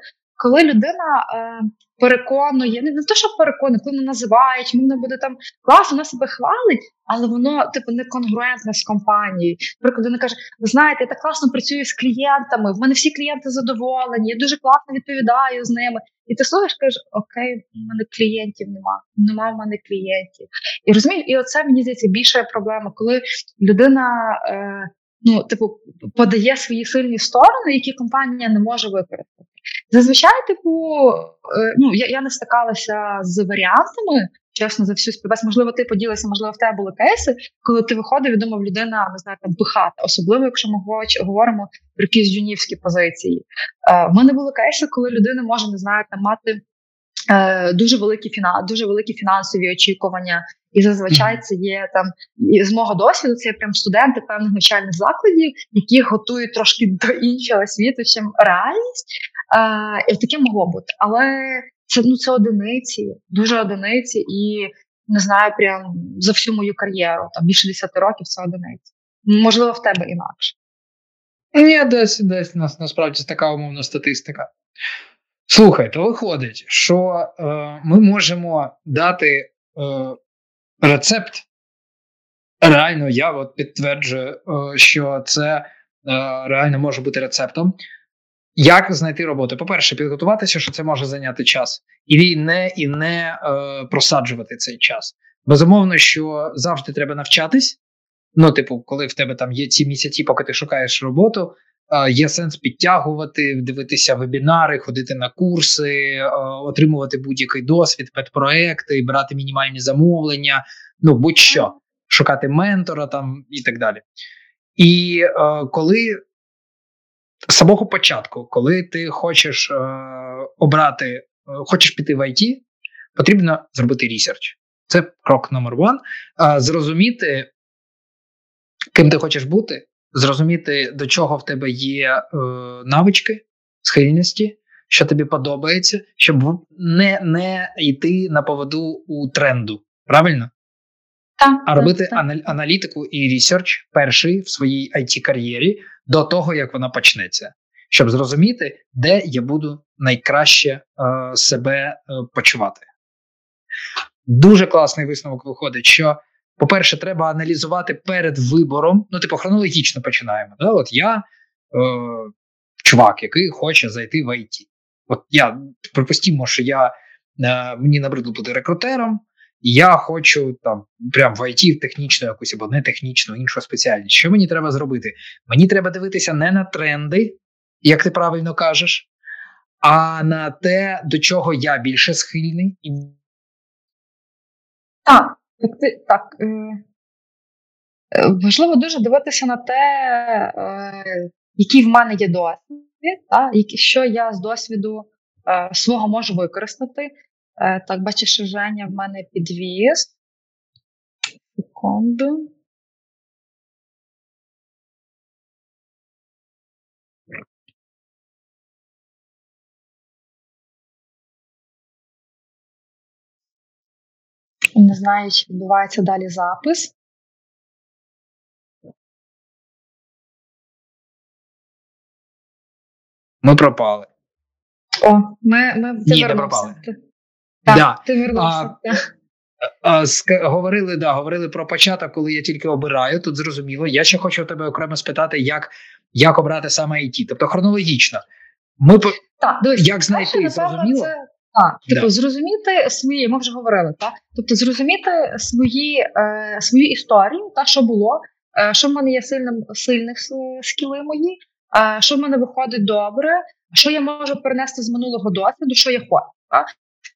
коли людина е, переконує, не, не те, що переконує, коли називає, чому вона буде там класно, вона себе хвалить, але воно типу не конгруентне з компанією. Наприклад, вона каже: ви знаєте, я так класно працюю з клієнтами, в мене всі клієнти задоволені, я дуже класно відповідаю з ними. І ти слухаєш, кажеш, окей, у мене клієнтів нема, нема в мене клієнтів. І розумієш, і оце мені здається більша проблема, коли людина. Е, Ну, типу, подає свої сильні сторони, які компанія не може використати. Зазвичай, типу, е, ну я я не стикалася з варіантами, чесно, за всю співбесіду. Можливо, ти поділися, можливо, в тебе були кейси, коли ти виходив і думав, людина не знаю, там пихати, особливо, якщо ми говоримо про якісь джунівські позиції. Е, В мене були кейси, коли людина може не знаю, там мати. Е, дуже великі фінанс, дуже великі фінансові очікування, і зазвичай це є там і з мого досвіду. Це є прям студенти певних навчальних закладів, які готують трошки до іншого світу, чим реальність. І таке могло бути. Але це ну це одиниці, дуже одиниці, і не знаю, прям за всю мою кар'єру, там більше 10 років це одиниці. Можливо, в тебе інакше. Ні, десь десь нас насправді така умовна статистика. Слухай, то виходить, що е, ми можемо дати е, рецепт реально я от підтверджую, е, що це е, реально може бути рецептом. Як знайти роботу? По-перше, підготуватися, що це може зайняти час, і не і не е, просаджувати цей час. Безумовно, що завжди треба навчатись. Ну, типу, коли в тебе там є ці місяці, поки ти шукаєш роботу, е, є сенс підтягувати, дивитися вебінари, ходити на курси, е, отримувати будь-який досвід, педпроекти, брати мінімальні замовлення, ну будь-що, шукати ментора там і так далі. І е, коли з самого початку, коли ти хочеш е, обрати, е, хочеш піти в IT, потрібно зробити ресерч. Це крок номер один. Е, зрозуміти, ким ти хочеш бути, зрозуміти, до чого в тебе є е, навички, схильності, що тобі подобається, щоб не не йти на поводу у тренду. Правильно? Так, а робити так, так. аналітику і ресерч перший в своїй it кар'єрі до того, як вона почнеться, щоб зрозуміти, де я буду найкраще е, себе е, почувати. Дуже класний висновок виходить, що, по-перше, треба аналізувати перед вибором. Ну, типу, хронологічно починаємо. Да? От я е, чувак, який хоче зайти в IT. От я припустімо, що я е, мені набридло бути рекрутером. Я хочу там прям в IT технічну якусь або не технічну іншу спеціальність. Що мені треба зробити? Мені треба дивитися не на тренди, як ти правильно кажеш, а на те, до чого я більше схильний. Так, так, ти, так. Е, е, важливо дуже дивитися на те, е, який в мене є досвід, та, що я з досвіду свого можу використати. Е, так, бачиш, що Женя в мене підвіз. Секунду. Не знаю, чи відбувається далі запис. Ми пропали. О, ми, ми Ні, не пропали. Так, Да. ти вернувся. А, говорили, да, говорили про початок, коли я тільки обираю. Тут зрозуміло. Я ще хочу тебе окремо спитати, як, як обрати саме IT. Тобто хронологічно. Ми Так, дивись, як знайти, перше, напевно, зрозуміло? Це, так, типу, Да. зрозуміти свої, ми вже говорили, так? Тобто зрозуміти свої, е, свою історію, та, що було, е, що в мене є сильним, сильних скіли мої, е, що в мене виходить добре, що я можу перенести з минулого досвіду, що я хочу. Так?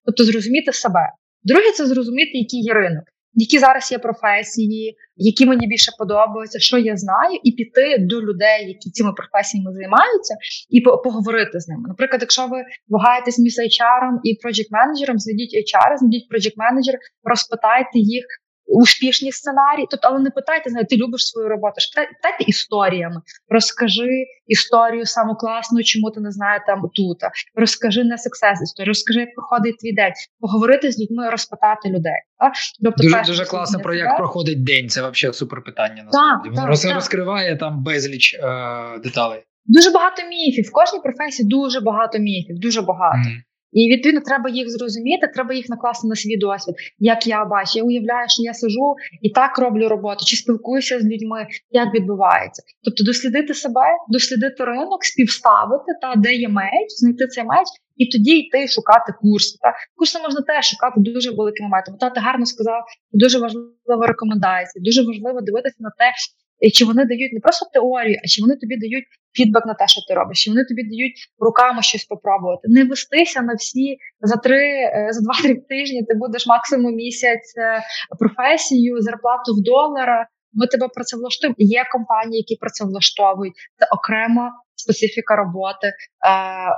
Тобто зрозуміти себе. Друге, це зрозуміти, який є ринок, які зараз є професії, які мені більше подобаються, що я знаю, і піти до людей, які цими професіями займаються, і поговорити з ними. Наприклад, якщо ви вагаєтесь між HR і project менеджером зведіть HR, зведіть project менеджер, розпитайте їх. Успішні сценарії, тобто, але не питайте, знає, ти любиш свою роботу. питайте, історіями. Розкажи історію саму класну, чому ти не знаєш там тут. Розкажи не сексес історію, розкажи, як проходить твій день. Поговорити з людьми, розпитати людей. Так? Тобто, Дуже перше, дуже класно про як проходить день. Це взагалі супер питання. Насправді Воно роз, розкриває там безліч е, деталей. Дуже багато міфів. В кожній професії дуже багато міфів, дуже багато. Мгм. І відповідно треба їх зрозуміти, треба їх накласти на свій досвід. Як я бачу, я уявляю, що я сижу і так роблю роботу, чи спілкуюся з людьми, як відбувається. Тобто дослідити себе, дослідити ринок, співставити та де є меч, знайти цей меч, і тоді йти шукати курси. Та курси можна теж шукати дуже великими методами. Та гарно сказав, дуже важлива рекомендація, дуже важливо дивитися на те. І Чи вони дають не просто теорію, а чи вони тобі дають фідбек на те, що ти робиш, чи вони тобі дають руками щось попробувати. Не вестися на всі за три е, за два-три тижні. Ти будеш максимум місяць е, професію, зарплату в доларах. Ми тебе працевлаштуємо. Є компанії, які працевлаштовують це окрема специфіка роботи. Е,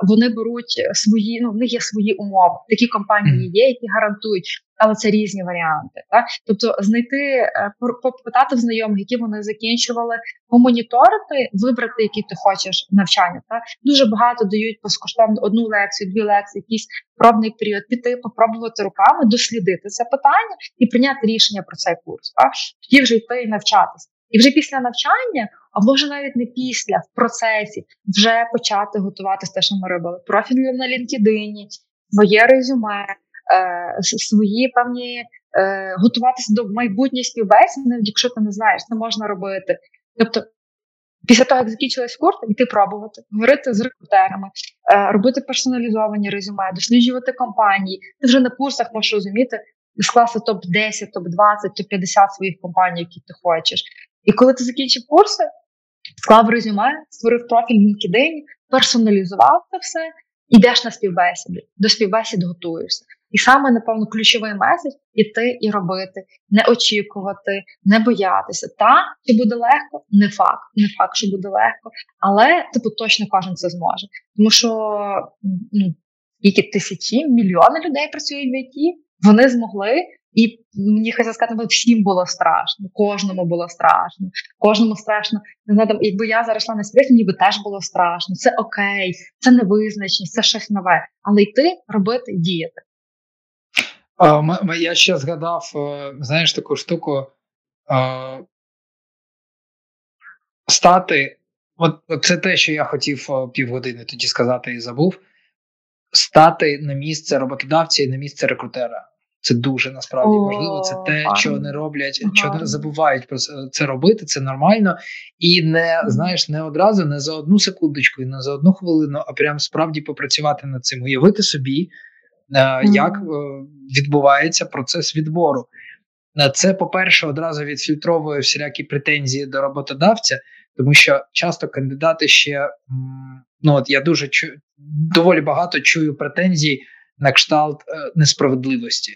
вони беруть свої, ну в них є свої умови. Такі компанії є, які гарантують, але це різні варіанти. Так? Тобто знайти, е, попитати в знайомих, які вони закінчували, помоніторити, вибрати, які ти хочеш навчання. Так? Дуже багато дають безкоштовно одну лекцію, дві лекції, якийсь пробний період, піти, попробувати руками, дослідити це питання і прийняти рішення про цей курс. Так? Тоді вже йти і навчатися. І вже після навчання, а може навіть не після, в процесі, вже почати готуватися те, що ми робили. Профіль на LinkedIn, своє резюме, е, свої певні е, готуватися до майбутньої співбесіди, якщо ти не знаєш, це можна робити. Тобто, після того, як закінчилась курс, йти пробувати, говорити з рекрутерами, е, робити персоналізовані резюме, досліджувати компанії. Ти вже на курсах можеш розуміти, скласти топ 10 топ 20 топ 50 своїх компаній, які ти хочеш. І коли ти закінчив курси, склав резюме, створив профіль в LinkedIn, персоналізував це все, йдеш на співбесіди, до співбесід готуєшся. І саме, напевно, ключовий меседж іти і робити, не очікувати, не боятися. Та чи буде легко? Не факт, не факт, що буде легко, але типу точно кожен це зможе. Тому що ну, скільки тисячі, мільйони людей працюють в ІТ, вони змогли. І мені хочеться сказати, всім було страшно, кожному було страшно, кожному страшно. Не знаю, там, якби я зараз на світ, мені би теж було страшно. Це окей, це невизначеність, це щось нове. Але йти, робити, діяти. А, Я ще згадав, е, знаєш, таку штуку стати. От це те, що я хотів півгодини тоді сказати і забув. Стати на місце роботодавця і на місце рекрутера. Це дуже насправді О, важливо. Це те, що не роблять, ага. що не забувають про це робити. Це нормально, і не знаєш, не одразу, не за одну секундочку, і не за одну хвилину, а прям справді попрацювати над цим, уявити собі, mm-hmm. як е, відбувається процес відбору. Е, це, по-перше, одразу відфільтровує всілякі претензії до роботодавця, тому що часто кандидати ще ну от я дуже чу, доволі багато чую претензій на кшталт несправедливості.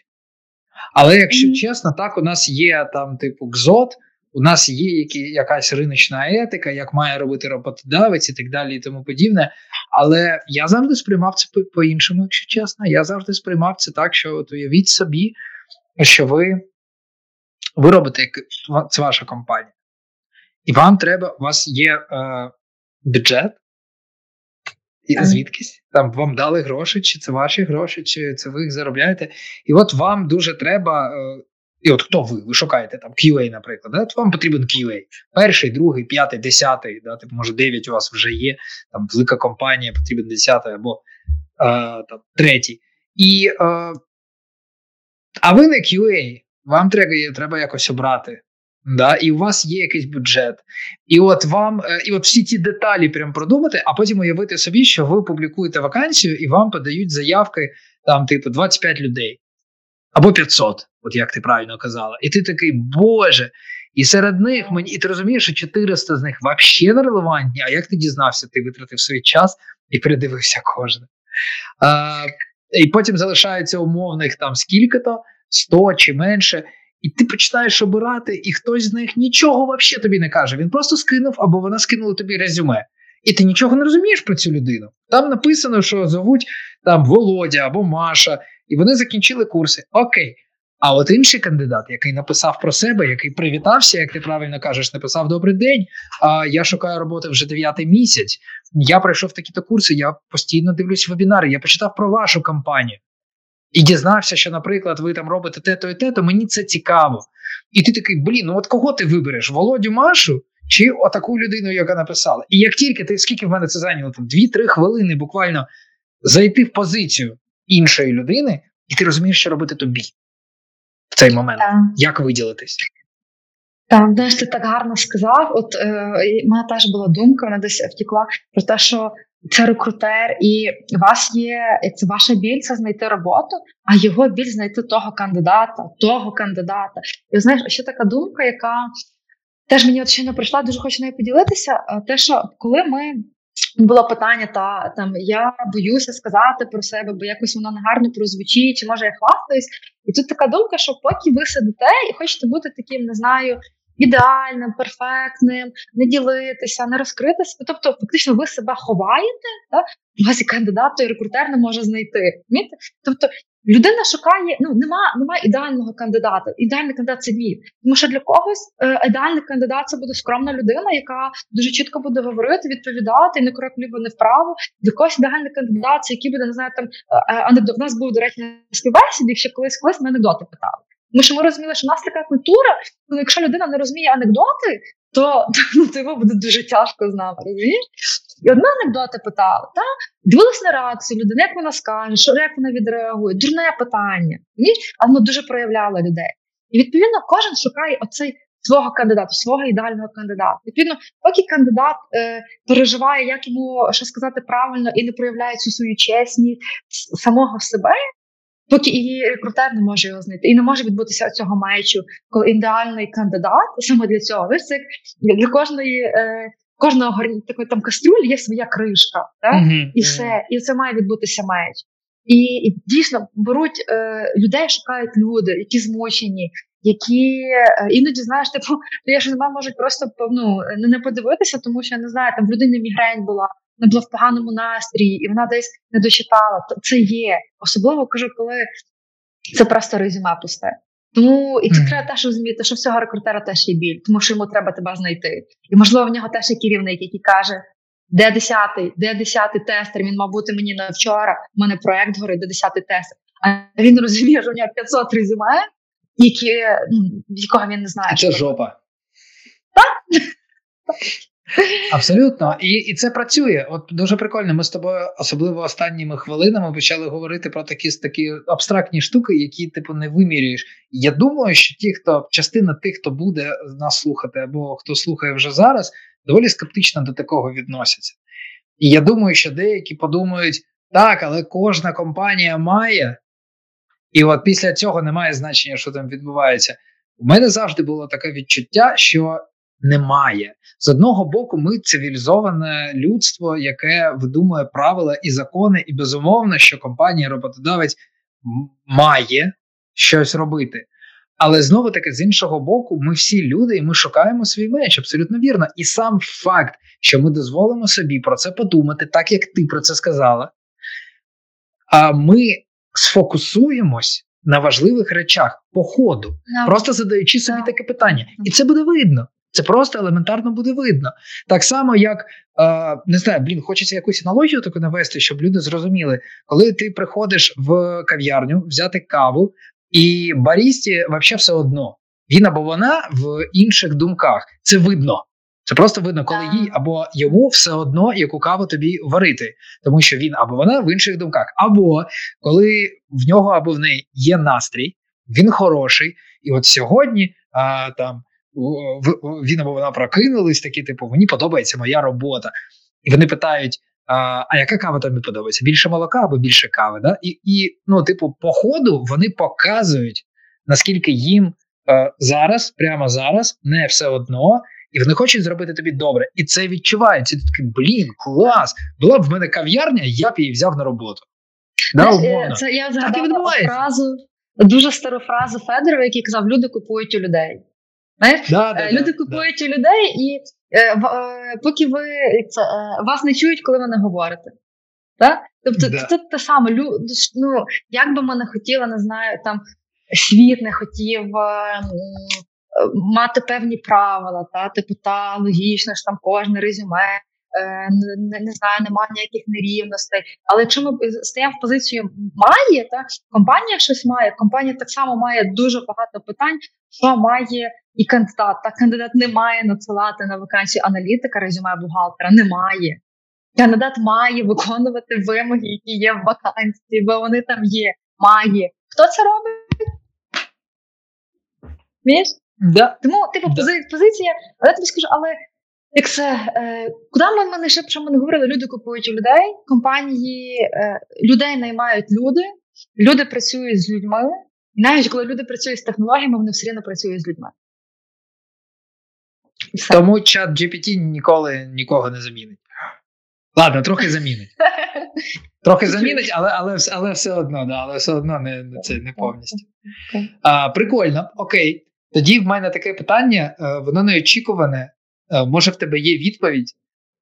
Але якщо mm-hmm. чесно, так у нас є там, типу, ГЗОТ, у нас є які, якась риночна етика, як має робити роботодавець і так далі, і тому подібне. Але я завжди сприймав це по-іншому, якщо чесно. Я завжди сприймав це так, що от уявіть собі, що ви ви робите як це ваша компанія. І вам треба, у вас є е, бюджет, і звідкись там вам дали гроші, чи це ваші гроші, чи це ви їх заробляєте. І от вам дуже треба. Е, і от хто ви? Ви шукаєте там QA, наприклад, да? От вам потрібен QA. Перший, другий, п'ятий, десятий, да? типу, може, дев'ять у вас вже є, там велика компанія, потрібен десятий або е, там, третій. І, е, А ви не QA, вам треба треба якось обрати. Да, І у вас є якийсь бюджет. І от вам, е, і от всі ці деталі прям продумати, а потім уявити собі, що ви публікуєте вакансію і вам подають заявки там, типу, 25 людей або 500, от як ти правильно казала. І ти такий, Боже. І серед них мені, і ти розумієш, що 400 з них взагалі не релевантні. А як ти дізнався, ти витратив свій час і передивився кожне. А, І потім залишається умовних там скільки-то, 100 чи менше. І ти починаєш обирати, і хтось з них нічого взагалі тобі не каже. Він просто скинув або вона скинула тобі резюме. І ти нічого не розумієш про цю людину. Там написано, що зовуть там Володя або Маша, і вони закінчили курси. Окей. А от інший кандидат, який написав про себе, який привітався, як ти правильно кажеш, написав добрий день. А я шукаю роботи вже дев'ятий місяць. Я пройшов такі-то курси, я постійно дивлюсь вебінари, я почитав про вашу компанію і дізнався, що, наприклад, ви там робите те-то і те, то мені це цікаво. І ти такий, блін, ну от кого ти вибереш? Володю Машу чи отаку людину, яка написала? І як тільки ти, скільки в мене це зайняло, там 2-3 хвилини буквально зайти в позицію іншої людини, і ти розумієш, що робити тобі в цей момент. Так. Як виділитись? Так, знаєш, ти так гарно сказав. От е, мене теж була думка, вона десь втекла про те, що це рекрутер, і вас є це ваша біль це знайти роботу, а його біль знайти того кандидата, того кандидата. І знаєш, ще така думка, яка теж мені от ще не прийшла, дуже хочу нею поділитися. Те, що коли ми було питання, та там я боюся сказати про себе, бо якось воно негарно прозвучить, чи може я хвастаюсь. І тут така думка, що поки ви сидите і хочете бути таким, не знаю ідеальним, перфектним, не ділитися, не розкритися. Тобто, фактично, ви себе ховаєте, так? вас і кандидат, і рекрутер не може знайти. Розумієте? Тобто людина шукає, ну нема нема ідеального кандидата. Ідеальний кандидат це міф. Тому що для когось е, ідеальний кандидат це буде скромна людина, яка дуже чітко буде говорити, відповідати, не крок ліво, не вправо. Для когось ідеальний кандидат, це який буде не знаю, там е, е, анекдот. У нас був до речі співбесіді, якщо колись колись ми анекдоти питали. Тому що ми розуміли, що в нас така культура, ну якщо людина не розуміє анекдоти, то ну, йому буде дуже тяжко з нами. розумієш? І одна анекдота питала: та дивилась на реакцію людини, як вона скаже, що як вона відреагує, дурне питання. Ні? А воно дуже проявляло людей. І відповідно кожен шукає оцей свого кандидата, свого ідеального кандидата. Відповідно, поки кандидат е, переживає, як йому що сказати правильно і не проявляє цю свою чесність самого себе, поки і рекрутер не може його знайти, і не може відбутися цього матчу, коли ідеальний кандидат саме для цього. Ви це для кожної. Е, Кожного такої там кастрюлі є своя кришка, так? Mm-hmm. і все, і це має відбутися меч. І, і дійсно беруть е, людей, шукають люди, які змучені, які е, іноді знаєш, типу, я ж не можуть просто ну, не подивитися, тому що не знаю, там в людини мігрень була, не була в поганому настрії, і вона десь не дочитала. Це є. Особливо кажу, коли це просто резюме пусте. Тому і це mm. треба теж розуміти, що всього рекрутера теж є біль, тому що йому треба тебе знайти. І можливо в нього теж є керівник, який каже: де десятий, де десятий тестер? Він мав бути мені на вчора. У мене проект горить, де десятий тестер. А він розуміє, що у нього 500 резюме, які, ну, якого він не знає. Це жопа. Так? Абсолютно, і і це працює. От дуже прикольно. Ми з тобою, особливо останніми хвилинами, почали говорити про такі такі абстрактні штуки, які типу не вимірюєш. Я думаю, що ті, хто частина тих, хто буде нас слухати, або хто слухає вже зараз, доволі скептично до такого відносяться. І я думаю, що деякі подумають, так, але кожна компанія має, і от після цього немає значення, що там відбувається. У мене завжди було таке відчуття, що немає. З одного боку, ми цивілізоване людство, яке видумує правила і закони, і безумовно, що компанія роботодавець має щось робити. Але знову таки, з іншого боку, ми всі люди, і ми шукаємо свій меч, абсолютно вірно. І сам факт, що ми дозволимо собі про це подумати, так як ти про це сказала. А ми сфокусуємось на важливих речах по ходу, no. просто задаючи собі таке питання, і це буде видно. Це просто елементарно буде видно. Так само, як е, не знаю, блін, хочеться якусь аналогію таку навести, щоб люди зрозуміли, коли ти приходиш в кав'ярню взяти каву, і барісті взагалі все одно. Він або вона в інших думках. Це видно. Це просто видно, коли їй або йому все одно яку каву тобі варити, тому що він або вона в інших думках, або коли в нього або в неї є настрій, він хороший, і от сьогодні а, там він або вона прокинулись, такі, типу, мені подобається моя робота. І вони питають: а а яка кава тобі подобається? Більше молока або більше кави? Да? І, і ну, типу, по ходу вони показують, наскільки їм е, зараз, прямо зараз, не все одно. І вони хочуть зробити тобі добре. І це відчувається. Ти такий, блін, клас! Була б в мене кав'ярня, я б її взяв на роботу. Да, умовно. Це я згадала фразу, дуже стару фразу Федорова, який казав: люди купують у людей. Знаєш? Да, да, Люди да, купують у людей, і е, е, поки ви це, е, вас не чують, коли ви не говорите. Так? Тобто це, це те саме. ну, Як би ми не хотіли, не знаю, там світ не хотів е, мати певні правила, та, типу, та логічно ж там кожне резюме. Е, не, не знаю, немає ніяких нерівностей. Але якщо ми стаємо в позицію має, та компанія щось має, компанія так само має дуже багато питань, що має і кандидат. Та кандидат не має надсилати на вакансію аналітика, резюме бухгалтера. Немає. Кандидат має виконувати вимоги, які є в вакансії, бо вони там є. Має. Хто це робить? Між? Да. Тому, типу, да. позиція, але я тобі скажу, але як це, е, куди ми мене ще що ми не говорили? Люди купують у людей, компанії е, людей наймають люди, люди працюють з людьми. І навіть коли люди працюють з технологіями, вони все одно працюють з людьми. Тому чат GPT ніколи нікого не замінить. Ладно, трохи замінить. [laughs] Трохи замінить, але але, але все одно, да, але все одно не це не повністю. А, Прикольно, окей. Тоді в мене таке питання, е, воно неочікуване. Е, може, в тебе є відповідь,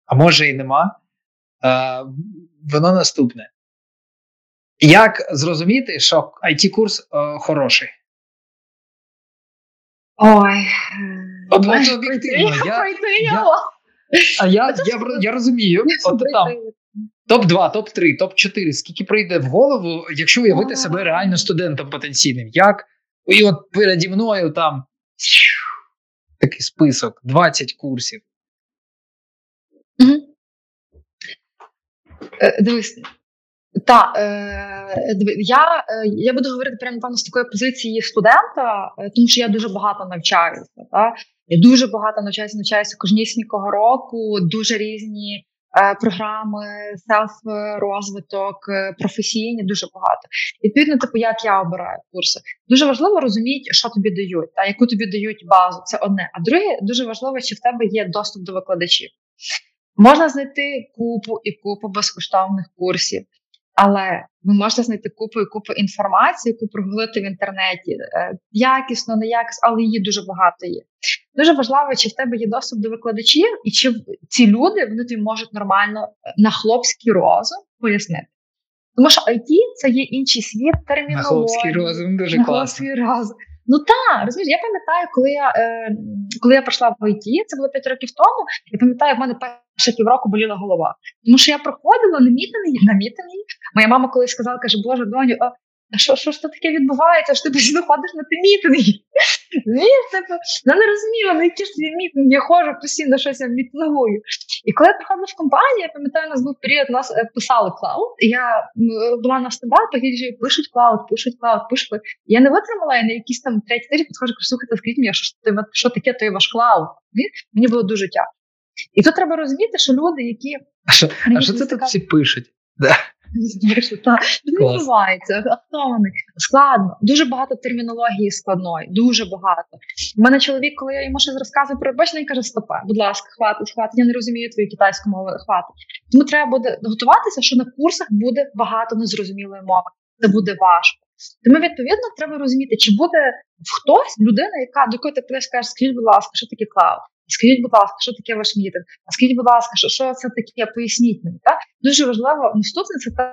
а може і нема. Е, воно наступне. Як зрозуміти, що it курс хороший? Ой. От, от об'єктивно. Я, [laughs] я, а я я, я розумію, от там топ-2, топ-3, топ-4, скільки прийде в голову, якщо уявити себе реально студентом потенційним. Як? І от переді мною там такий список, 20 курсів. Е, Дивись, та, е, я, е, я буду говорити прямо напевно з такої позиції студента, е, тому що я дуже багато навчаюся. Та? Я дуже багато навчаюся, навчаюся кожнісінького року, дуже різні програми, селф-розвиток, е, професійні, дуже багато. Відповідно, типу, як я обираю курси. Дуже важливо розуміти, що тобі дають, та яку тобі дають базу. Це одне. А друге, дуже важливо, чи в тебе є доступ до викладачів. Можна знайти купу і купу безкоштовних курсів, але ви можете знайти купу і купу інформації, яку прогулити в інтернеті. Е, Якісно, неякісно, але її дуже багато є. Дуже важливо, чи в тебе є доступ до викладачів, і чи ці люди вони тобі можуть нормально е, на хлопський розум пояснити. Тому що IT – це є інший світ На хлопський розум дуже На класно. хлопський розум. Ну так, розумієш, я пам'ятаю, коли я е, коли я прийшла в ІТ, це було 5 років тому. Я пам'ятаю, в мене перше півроку боліла голова. Тому що я проходила на мітинги, на мітинги. Моя мама колись сказала, каже, Боже, доню, а що, що ж то таке відбувається? Що ти [laughs] постійно ходиш на ті мітинги? [laughs] Ні, типу, вона не розуміла, на які ж ці мітинги, я ходжу постійно щось я мітингую. І коли я приходила в компанію, я пам'ятаю, у нас був період, нас е, писали cloud, я була на стендапах, і пишуть cloud, пишуть cloud, пишуть. Я не витримала, я на якийсь там третій тиждень підходжу, кажу, слухайте, скажіть мені, що, що таке той ваш клауд? Мені було дуже тяжко. І тут треба розуміти, що люди, які А що, а що це тут всі пишуть? Да. так, що Клас. відбувається, хто вони? Складно, дуже багато термінології складної, дуже багато. У мене чоловік, коли я йому щось розказую про бачення, він каже: Стопе, будь ласка, хватить, хватить, я не розумію твою китайську мову, хватить. Тому треба буде готуватися, що на курсах буде багато незрозумілої мови. Це буде важко. Тому відповідно треба розуміти, чи буде хтось, людина, яка до якої ти скажеш, скажіть, будь ласка, що таке клауд? Скажіть, будь ласка, що таке ваш мітинг? А скажіть, будь ласка, що, що це таке? Поясніть мені. Так? Дуже важливо наступне це те,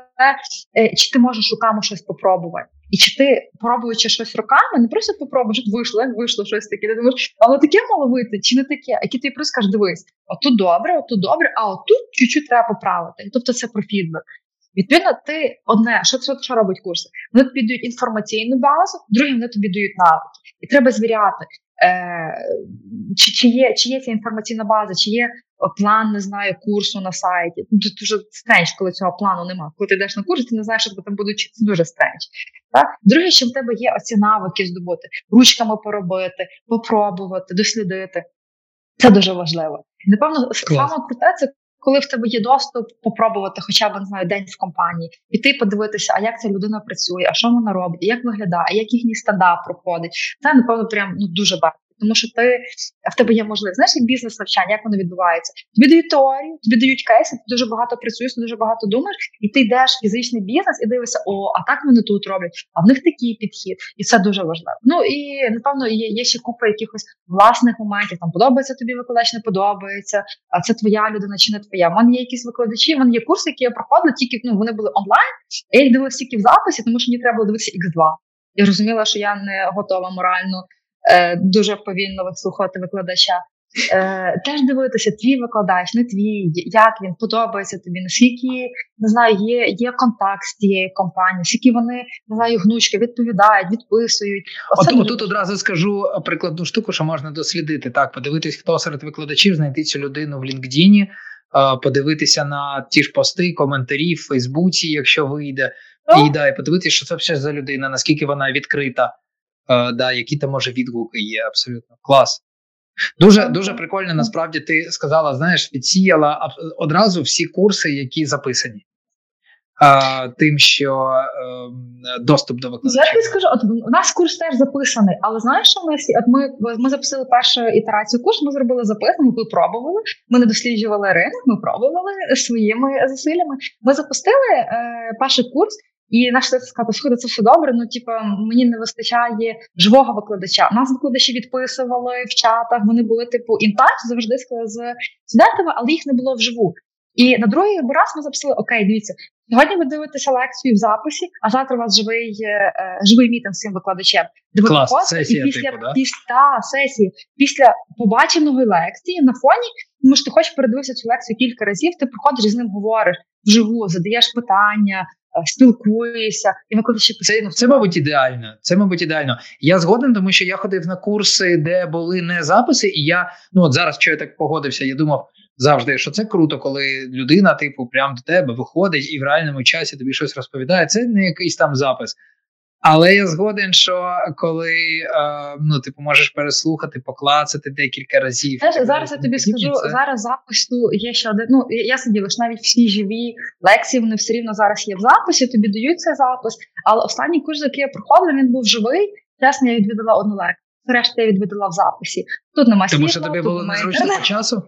е, чи ти можеш руками щось попробувати. І чи ти, пробуючи щось руками, не просто попробуєш, вийшло, вийшло щось таке, ти думаєш, а таке мало чи не таке? А ти просто скажеш, дивись, отут добре, отут добре, а отут чуть-чуть треба поправити. Тобто це про фідбек. Відповідно, ти одне, що, що, що робить курси? Вони тобі дають інформаційну базу, друге, вони тобі дають навики. І треба звіряти, е, чи, чи, є, чи є ця інформаційна база, чи є план, не знаю, курсу на сайті. Ну, Тут дуже стрендж, коли цього плану немає. Коли ти йдеш на курс, ти не знаєш, що тебе там будуть вчити. Це дуже стрендж. Так? Друге, що в тебе є оці навики здобути, ручками поробити, попробувати, дослідити. Це дуже важливо. Напевно, саме круте це. Коли в тебе є доступ, попробувати хоча б не знаю день в компанії, піти подивитися, а як ця людина працює, а що вона робить, як виглядає, як їхній стендап проходить. Це напевно прям ну дуже багато. Тому що ти в тебе є можливість, знаєш, як бізнес навчання, як воно відбувається. Тобі дають теорію, тобі дають кейси, ти дуже багато працюєш, дуже багато думаєш, і ти йдеш в фізичний бізнес і дивишся, о, а так вони тут роблять, а в них такий підхід, і це дуже важливо. Ну і напевно є, є ще купа якихось власних моментів. Там подобається тобі викладач, не подобається, а це твоя людина чи не твоя. У мене є якісь викладачі, мене є курси, які я проходила, тільки ну вони були онлайн. Я їх дивилася тільки в записі, тому що мені треба було дивитися X2. Я розуміла, що я не готова морально дуже повільно вислухати викладача. Е, Теж дивитися, твій викладач, не твій, як він подобається тобі, наскільки не знаю, є є контакт з тією компанією, скільки вони не знаю, гнучки відповідають, відписують. От, от тут одразу скажу прикладну штуку, що можна дослідити. Так, подивитись, хто серед викладачів, знайти цю людину в LinkedIn, подивитися на ті ж пости, коментарі в Фейсбуці, якщо вийде, Ну. і да, і подивитися, що це все за людина, наскільки вона відкрита, да, які там може відгуки є. Абсолютно клас. Дуже дуже прикольно. Насправді ти сказала, знаєш, відсіяла одразу всі курси, які записані. А, Тим, що е, доступ до викладача. Я тобі скажу, от у нас курс теж записаний, але знаєш, що ми от ми, ми записали першу ітерацію курсу, ми зробили запис, ми пробували, ми не досліджували ринок, ми пробували своїми зусиллями. Ми запустили е, перший курс. І наш сказати, слухайте, це все добре. Ну, типу, мені не вистачає живого викладача. Нас викладачі відписували в чатах. Вони були типу інтач завжди з студентами, але їх не було вживу. І на другий раз ми записали: Окей, дивіться, сьогодні ви дивитеся лекцію в записі, а завтра у вас живий е, живий мітинг з цим викладачем. Де ви Клас, сесія, і після типу, да? після сесії, після побаченої лекції на фоні, тому що ти хочеш передивитися цю лекцію кілька разів, ти приходиш і з ним говориш вживу, задаєш питання. Спілкуєшся і викладачі це, це, мабуть, ідеально. Це, мабуть, ідеально. Я згоден, тому що я ходив на курси, де були не записи, і я ну от зараз, що я так погодився, я думав: завжди, що це круто, коли людина, типу, прям до тебе виходить і в реальному часі тобі щось розповідає. Це не якийсь там запис. Але я згоден, що коли е, ну, типу, можеш переслухати, поклацати декілька разів. Знаєш, зараз я тобі скажу, це- зараз запису є ще один. Ну я сиділа ж навіть всі живі лекції, вони все рівно зараз є в записі. Тобі дають цей запис. Але останній курс, який я проходила, він був живий. Чесно, я відвідала одну лекцію. Решта я відвідала в записі. Тут немає Тому що тобі було незручно по часу?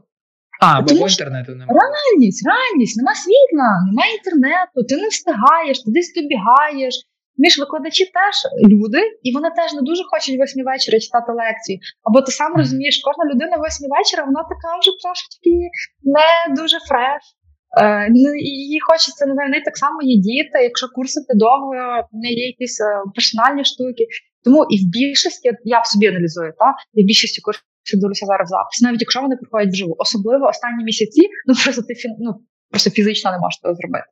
А, бо інтернету немає. Реальність, реальність, нема світла, немає інтернету, ти не встигаєш, ти десь добігаєш. Між викладачі теж люди, і вони теж не дуже хочуть восьмі вечора читати лекції. Або ти сам розумієш, кожна людина восьмі вечора, вона така вже трошечки не дуже фреш. Е, ну, їй хочеться, не знаю, так само є діти, якщо курси довго, в неї є якісь е, персональні штуки. Тому і в більшості, я в собі аналізую, та і в більшості курсів дивлюся зараз запис, навіть якщо вони приходять вживу, особливо останні місяці, ну просто ти ну, просто фізично не можеш того зробити.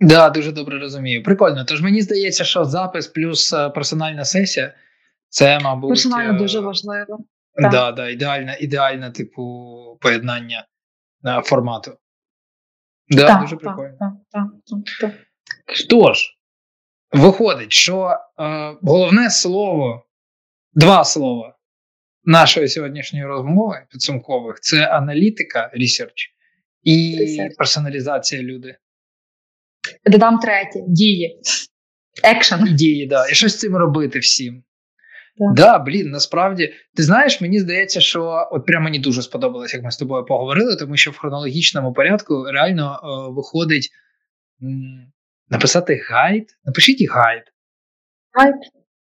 Да, дуже добре розумію. Прикольно. Тож мені здається, що запис плюс е, персональна сесія це, мабуть, Персонально е, дуже важливо. так. Да, да, ідеальне, ідеальне, типу, поєднання е, формату. Да, Так, дуже прикольно. так, так, так, так. Тож, виходить, що е, головне слово, два слова нашої сьогоднішньої розмови підсумкових це аналітика, research і Research. персоналізація люди. Додам третє дії. Екшен. Ідеї, да. І що з цим робити всім? Так. Да, блін, насправді, ти знаєш, мені здається, що от прямо мені дуже сподобалось, як ми з тобою поговорили, тому що в хронологічному порядку реально е, виходить м, написати гайд. Напишіть гайд. Гайд.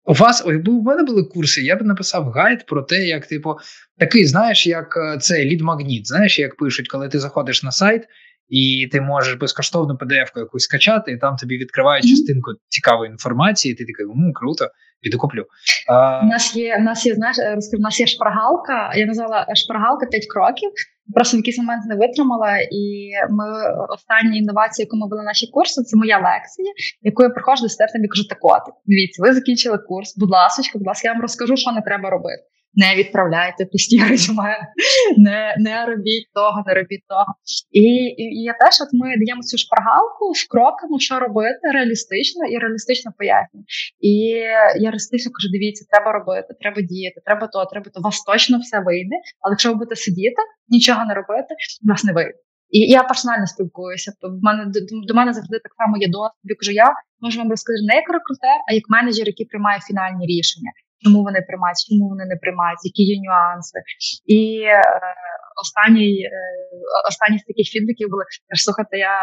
У вас, ой, бо у мене були курси, я б написав гайд про те, як, типу, такий, знаєш, як е, це лід-магніт. Знаєш, як пишуть, коли ти заходиш на сайт, і ти можеш безкоштовно PDF-ку якусь скачати, і там тобі відкривають частинку цікавої інформації, і ти такий, ну круто, піду куплю. А, У нас є, у нас є, знаєш, е, розкажу, у нас є шпаргалка. Я назвала шпаргалка 5 кроків. Просто в якийсь момент не витримала, і ми остання інновація, яку ми були наші курси, це моя лекція, яку я проходжу до студентам і кажу, так от, дивіться, ви закінчили курс, будь ласка, будь ласка, я вам розкажу, що не треба робити. Не відправляйте пусті резюме, не, не робіть того, не робіть того. І, і, і я теж, от ми даємо цю шпаргалку в кроками, що робити реалістично і реалістично пояснюємо. І я реалістично кажу: дивіться, треба робити, треба діяти, треба то, треба то. У вас точно все вийде. Але якщо ви будете сидіти, нічого не робити, у вас не вийде. І я персонально спілкуюся. В мене до, до мене завжди так само є досвід. Я кажу, я можу вам розказати не як рекрутер, а як менеджер, який приймає фінальні рішення. Чому вони приймають, чому вони не приймають, які є нюанси. І е, останній, е, останні з таких фідбеків були: «Каже, слухайте, я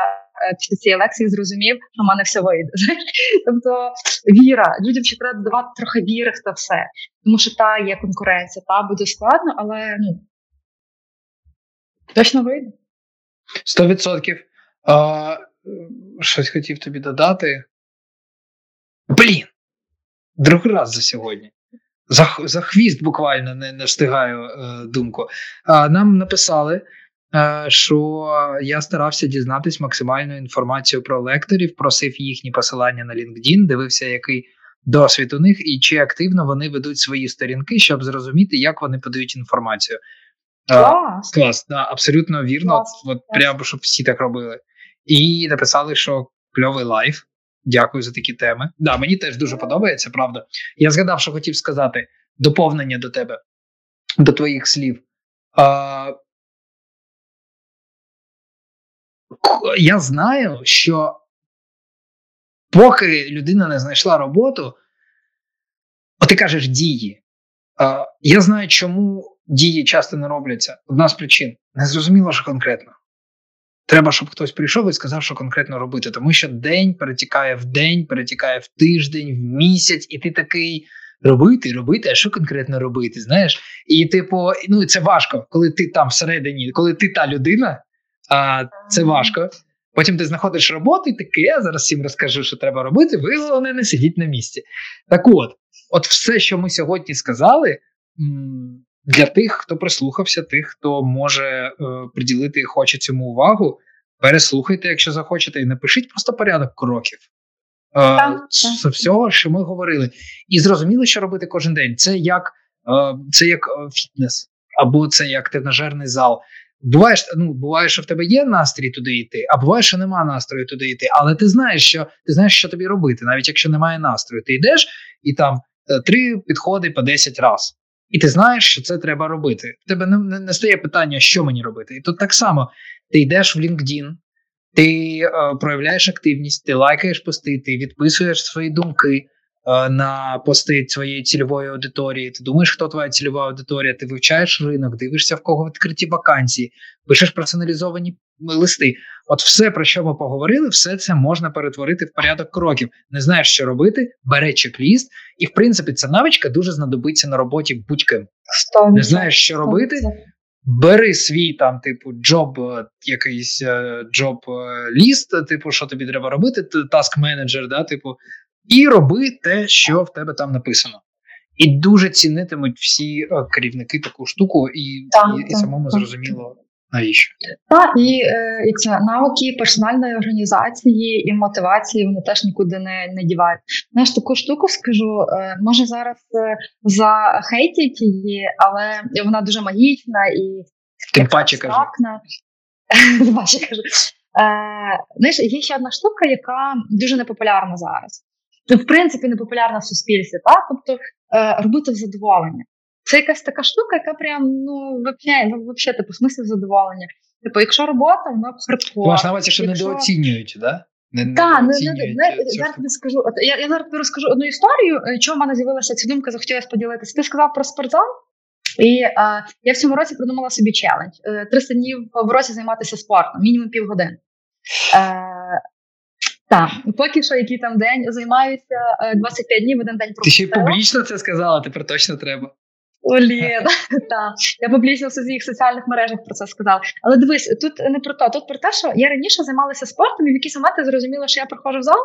е, після цієї лекції зрозумів, що в мене все вийде. [laughs] Тобто віра, людям ще треба додавати трохи віри в це все. Тому що та є конкуренція, та буде складно, але ну точно вийде. Сто відсотків. Щось хотів тобі додати. Блін. Другий раз за сьогодні. За, за хвіст буквально не, не встигаю е, думку. А, нам написали, е, що я старався дізнатись максимальну інформацію про лекторів, просив їхні посилання на LinkedIn, дивився, який досвід у них і чи активно вони ведуть свої сторінки, щоб зрозуміти, як вони подають інформацію. Клас. Клас, да, абсолютно вірно. Клас, От, от прямо щоб всі так робили. І написали, що кльовий лайв. Дякую за такі теми. Да, мені теж дуже подобається, правда. Я згадав, що хотів сказати доповнення до тебе, до твоїх слів. А, я знаю, що поки людина не знайшла роботу, от ти кажеш дії. А, я знаю, чому дії часто не робляться. Одна з причин. Не зрозуміло, що конкретно. Треба, щоб хтось прийшов і сказав, що конкретно робити. Тому що день перетікає в день, перетікає в тиждень, в місяць, і ти такий робити, робити, а що конкретно робити? Знаєш? І, типу, ну це важко, коли ти там всередині, коли ти та людина, а це важко. Потім ти знаходиш роботу і таке, я зараз всім розкажу, що треба робити. Ви головне не сидіть на місці. Так от, от все, що ми сьогодні сказали, для тих, хто прислухався, тих, хто може е, приділити і хоче цьому увагу, переслухайте, якщо захочете, і напишіть просто порядок кроків. Е, з всього, що ми говорили. І зрозуміли, що робити кожен день. Це як, е, це як е, фітнес. або це як тренажерний зал. Буває, ну, буває, що в тебе є настрій туди йти, а буває, що нема настрою туди йти. Але ти знаєш, що ти знаєш, що тобі робити, навіть якщо немає настрою. Ти йдеш і там е, три підходи по 10 разів. І ти знаєш, що це треба робити. В тебе не, не, не стає питання, що мені робити. І тут так само ти йдеш в LinkedIn, ти е, проявляєш активність, ти лайкаєш пости, ти відписуєш свої думки. Е, на пости своєї цільової аудиторії. Ти думаєш, хто твоя цільова аудиторія? Ти вивчаєш ринок, дивишся в кого відкриті вакансії, пишеш персоналізовані листи. От все, про що ми поговорили, все це можна перетворити в порядок кроків. Не знаєш, що робити, бере чек-ліст, і в принципі ця навичка дуже знадобиться на роботі будь-ким. Не знаєш, що робити. Бери свій там, типу, джоб, е, якийсь джоб ліст, типу, що тобі треба робити, таск менеджер, да, типу, і роби те, що в тебе там написано. І дуже цінитимуть всі е, керівники таку штуку, і так, і, і самому так, зрозуміло навіщо. Так, і е, як це навики персональної організації і мотивації вони теж нікуди не не дівають. Знаєш, таку штуку скажу, е, може зараз е, захейтять її, але вона дуже магічна і тим паче кажу. [laughs] кажу. Е, знаєш, є ще одна штука, яка дуже непопулярна зараз в принципі не популярна в суспільстві, так? тобто е, робити в задоволення. Це якась така штука, яка прям ну взагалі, ну, взагалі, типу, смисл задоволення. Типу, якщо робота, вона хардкор. Можна навіть, що якщо... недооцінюють, да? Не, так, не, не, не, тобі скажу. От я я зараз тобі розкажу одну історію, е, чого в мене з'явилася ця думка, захотілося поділитися. Ти сказав про спортзал, і а, я в цьому році придумала собі челендж: 300 днів в році займатися спортом, мінімум півгодини. Е, так, поки що, який там день займаюся 25 е, днів один день. Ти ще й публічно це сказала, тепер точно треба. Олєн, так. Я публічно в своїх соціальних мережах про це сказала. Але дивись, тут не про то, тут про те, що я раніше займалася спортом, і в якийсь момент я зрозуміла, що я приходжу в зал,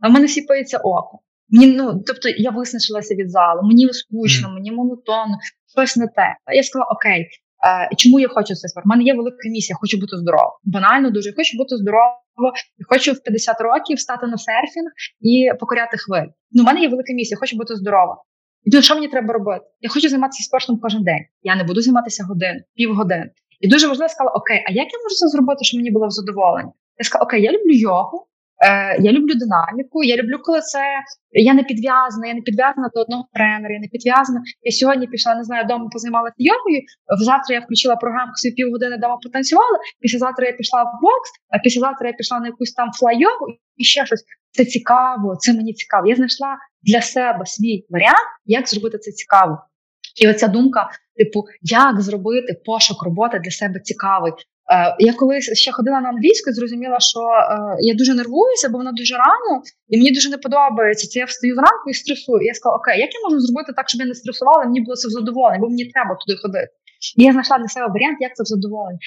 а в мене сіпається око. Мені, ну, Тобто я виснажилася від залу, мені скучно, мені монотонно, щось не те. Я сказала, окей, е, чому я хочу цей спорт? У мене є велика місія, хочу бути здоровим. Банально дуже я хочу бути здоровим і хочу в 50 років стати на серфінг і покоряти хвиль. Ну, в мене є велика місія, хочу бути здорова. І що мені треба робити? Я хочу займатися спортом кожен день. Я не буду займатися годин, півгодин. І дуже важливо сказала: Окей, а як я можу це зробити, щоб мені було в задоволення? Я сказала, окей, я люблю йогу, Е, Я люблю динаміку. Я люблю, коли це я не підв'язана, я не підв'язана до одного тренера, я не підв'язана. Я сьогодні пішла, не знаю, вдома позаймалася йогою. Завтра я включила програму собі півгодини вдома потанцювала. Післязавтра я пішла в бокс, а післязавтра я пішла на якусь там флай-йогу і ще щось. Це цікаво, це мені цікаво. Я знайшла для себе свій варіант, як зробити це цікаво. І оця думка, типу, як зробити пошук роботи для себе цікавий. Е, я колись ще ходила на англійську, зрозуміла, що е, я дуже нервуюся, бо вона дуже рано, і мені дуже не подобається. Це я встаю зранку і стресую. І я сказала, окей, як я можу зробити так, щоб я не стресувала, мені було це в задоволення, бо мені треба туди ходити. І я знайшла для себе варіант, як це в задоволення.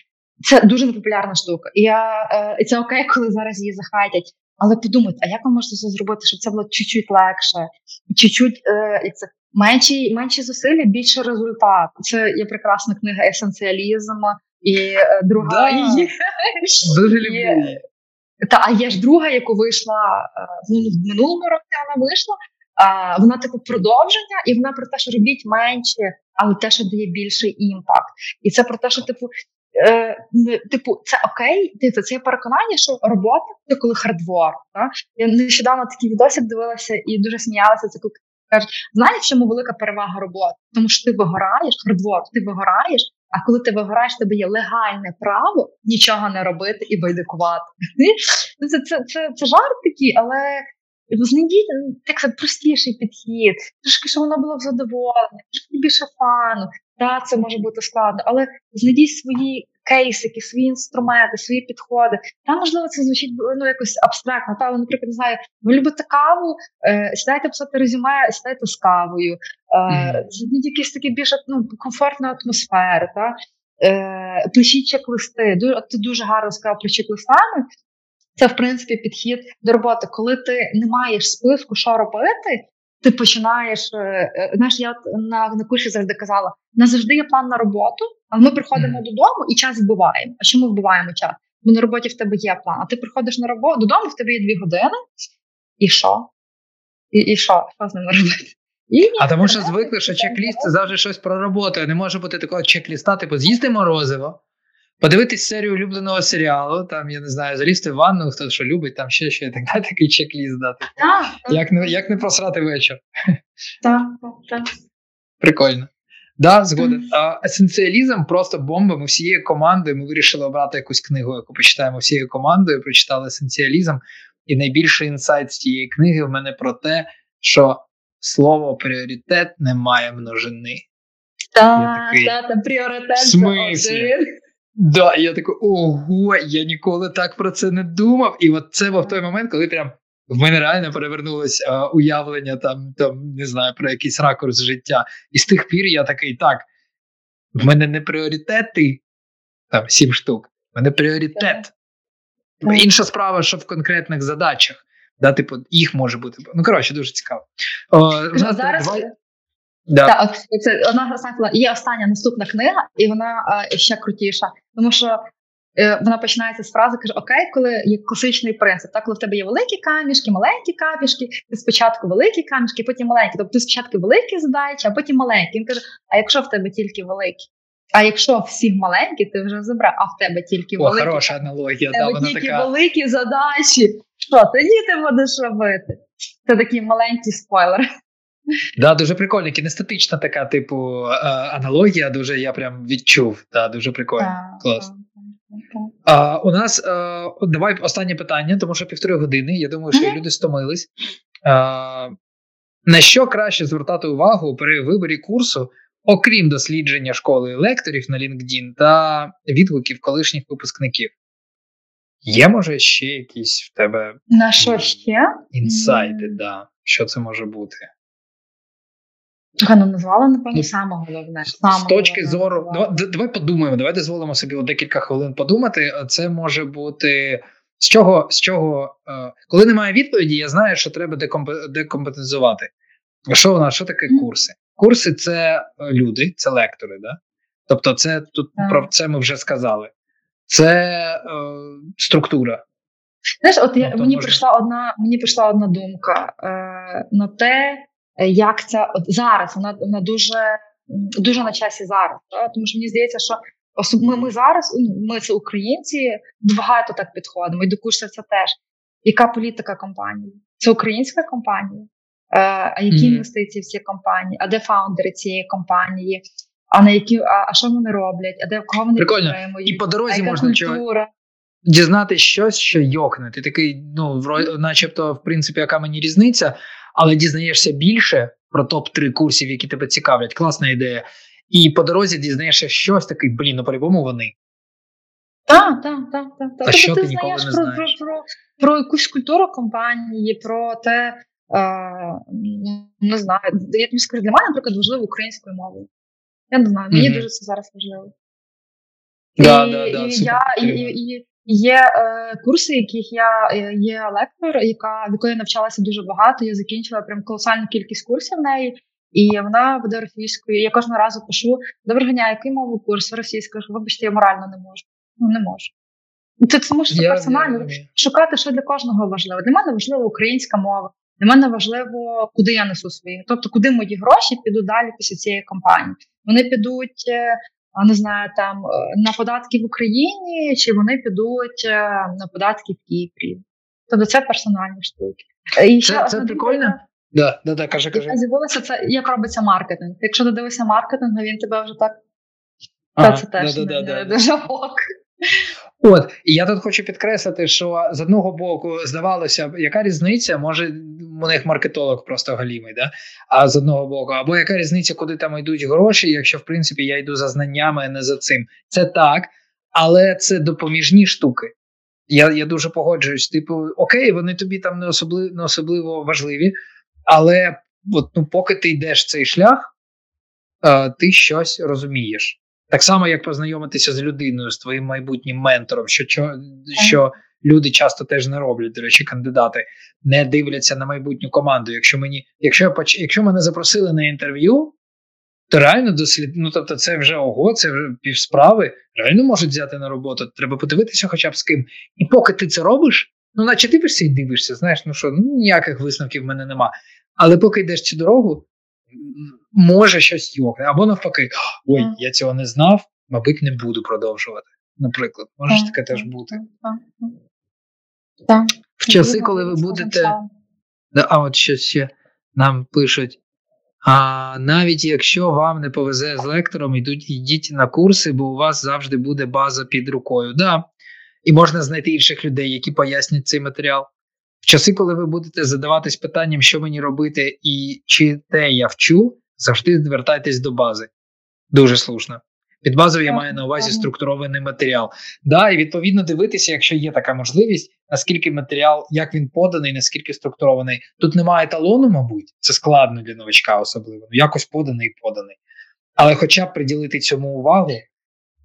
Це дуже непопулярна штука. І я е, і це окей, коли зараз її захайтять. Але подумайте, а як ви можете це зробити, щоб це було чуть-чуть легше, чуть-чуть як це менші менші зусилля, більше результат. Це є прекрасна книга Есенціалізм і е, друга да, її. Дуже люблю. Та а є ж друга, яку вийшла е, в минулому році. Вона вийшла. А, Вона типу продовження, і вона про те, що робіть менше, але те, що дає більший impact. І це про те, що типу, е, типу, це окей. Типу, це є переконання, що робота це коли hard work. Я нещодавно такий відосик дивилася і дуже сміялася. Це коли кажуть, знаєш, в чому велика перевага роботи? Тому що ти вигораєш, hard work, ти вигораєш, а коли ти вигораєш, тебе є легальне право нічого не робити і байдикувати. Ну, це це, це, це жарт такий, але знайдіть так це простіший підхід, трошки, щоб воно було в задоволення, трошки більше фану. Та це може бути складно, але знайдіть свої кейсики, свої інструменти, свої підходи. Там, можливо, це звучить ну, якось абстрактно. Та, наприклад, не знаю, ви любите каву, е, сідайте писати резюме, сідайте з кавою, е, знайдіть якісь такі більш ну, комфортну атмосферу. Та? Е, пишіть чек-листи. Ти дуже гарно сказав про чек-листами. Це, в принципі, підхід до роботи. Коли ти не маєш списку, що робити, ти починаєш. Е, е, знаєш, я на на курсі завжди казала: не завжди є план на роботу, але ми приходимо mm. додому і час вбиваємо. А чому вбиваємо час? Бо на роботі в тебе є план. А ти приходиш на роботу додому, в тебе є дві години, і що? І і що? Що з ними робити? І А тому що звикли, що чек-ліст це завжди щось про роботу. Не може бути такого чек-ліста, типу з'їсти морозиво, подивитись серію улюбленого серіалу, там, я не знаю, залізти в ванну, хто що любить, там ще і так далі, такий чек-ліст дати. Так, так, Як не, як не просрати вечір? [laughs] так, так, так. Прикольно. Да, згоден. А, есенціалізм просто бомба. Ми всією командою. Ми вирішили обрати якусь книгу, яку почитаємо всією командою. Прочитали есенціалізм. І найбільший інсайт з цієї книги в мене про те, що слово пріоритет не має множини. Так, так, та пріоритет. «В смислі?» Да, і я такий, ого, я ніколи так про це не думав. І от це був той момент, коли прям в мене реально перевернулось а, уявлення там, там, не знаю, про якийсь ракурс життя. І з тих пір я такий, так, в мене не пріоритети, там сім штук, в мене пріоритет. Так. Інша справа, що в конкретних задачах. Да, типу, їх може бути. Ну, коротше, дуже цікаво. О, в нас Зараз давай- да. Так, от це одна сказала, є остання наступна книга, і вона е, ще крутіша, тому що е, вона починається з фрази, каже: Окей, коли є класичний принцип, так коли в тебе є великі камішки, маленькі камішки, ти спочатку великі камішки, потім маленькі. Тобто ти спочатку великі задачі, а потім маленькі. Він каже: А якщо в тебе тільки великі? А якщо всіх маленькі, ти вже забрав, а в тебе тільки О, великі. хороша аналогія. в Да, тебе вона тільки така. великі задачі. Що тоді ти будеш робити? Це такий маленький спойлер. Да, дуже прикольно. Кінестетична така, типу, е, аналогія. Дуже я прям відчув. Да, дуже прикольно. Клас. так, так, так. А, у нас е, от давай останнє питання, тому що півтори години. Я думаю, що люди стомились. А, на що краще звертати увагу при виборі курсу, окрім дослідження школи лекторів на LinkedIn та відгуків колишніх випускників? Є, може, ще якісь в тебе На що ще? інсайти? Да, що це може бути? Гану назвала, напевно, Ну, саме головне. З точки головне зору, назвала. давай, давай подумаємо, давай дозволимо собі декілька хвилин подумати. Це може бути з чого, з чого, е, коли немає відповіді, я знаю, що треба декомпе- декомпетензувати. Що у нас, що таке курси? Курси це е, люди, це лектори, да? Тобто, це тут Так. про це ми вже сказали. Це е, структура. Знаєш, от я, Ну, мені може- прийшла одна, мені прийшла одна думка е, на те, як це от зараз. Вона вона дуже, дуже на часі зараз. Да? Тому що мені здається, що особ- ми, ми зараз, ну, ми це українці, багато так підходимо. І до курсу це теж. Яка політика компанії? Це українська компанія? Е, а які Мгм. інвестиції в ці компанії? А де фаундери цієї компанії? А на які а, а що вони роблять? А де кого вони Прикольно. підтримують? І по а дорозі яка можна чого культура? Дізнати щось, що йокне. Ти такий, ну, начебто, в принципі, яка мені різниця, але дізнаєшся більше про топ-3 курсів, які тебе цікавлять. Класна ідея. І по дорозі дізнаєшся щось такий, блін, ну по-любому вони. Так, так, так, так. так. А що ти ти ніколи знаєш не про, знаєш? Про, про, про якусь культуру компанії, про те, е, не знаю. Я тобі скажу, для мене, наприклад, важливо українською мовою. Я не знаю, мені Мгм. дуже це зараз важливо. Да, і, да, да, і, я, і, і, і є е, курси, яких я е, є лектор, яка в якої я навчалася дуже багато. Я закінчила прям колосальну кількість курсів в неї, і вона веде російською. Я кожного разу пишу: доброго дня, який мову курс російською? Вибачте, я морально не можу. Ну не можу. Це тому що це Я- я персонально шукати, що для кожного важливо. Для мене важлива українська мова. Для мене важливо, куди я несу свої. Тобто, куди мої гроші підуть далі після цієї компанії. Вони підуть, е, не знаю, там е, на податки в Україні, чи вони підуть е, на податки в Кіпрі. Тобто це персональні штуки. Е, І ще Це, це прикольно? Да, да, да, каже, каже. З'явилося це як робиться маркетинг. Якщо ти дивишся маркетинг, він тебе вже так. Ага, Та це теж да, да, не, да, не да. дуже ок. От, і я тут хочу підкреслити, що з одного боку здавалося б, яка різниця, може у них маркетолог просто галімий, да? а з одного боку, або яка різниця, куди там йдуть гроші, якщо в принципі я йду за знаннями, а не за цим. Це так, але це допоміжні штуки. Я, я дуже погоджуюсь. Типу, окей, вони тобі там не особливо, не особливо важливі, але от, ну, поки ти йдеш цей шлях, е, ти щось розумієш. Так само, як познайомитися з людиною, з твоїм майбутнім ментором, що, що, що люди часто теж не роблять, до речі, кандидати не дивляться на майбутню команду. Якщо мені, якщо я якщо мене запросили на інтерв'ю, то реально дослід, ну тобто, це вже ого, це вже півсправи, реально можуть взяти на роботу. Треба подивитися, хоча б з ким. І поки ти це робиш, ну наче дивишся і дивишся, знаєш, ну що, ну ніяких висновків в мене нема. Але поки йдеш цю дорогу, може щось йокне. Або навпаки, ой, я цього не знав, мабуть, не буду продовжувати. Наприклад, може ж таке теж бути. Так, так. Так. В часи, коли ви будете. а от щось ще нам пишуть. А навіть якщо вам не повезе з лектором, йдуть, йдіть на курси, бо у вас завжди буде база під рукою. Да. І можна знайти інших людей, які пояснять цей матеріал. В часи, коли ви будете задаватись питанням, що мені робити, і чи те я вчу, завжди звертайтесь до бази. Дуже слушно. Під базою я маю на увазі структурований матеріал. Да, і відповідно дивитися, якщо є така можливість, наскільки матеріал, як він поданий, наскільки структурований. Тут немає еталону, мабуть, це складно для новачка, особливо. Ну, якось поданий і поданий. Але хоча б приділити цьому увагу,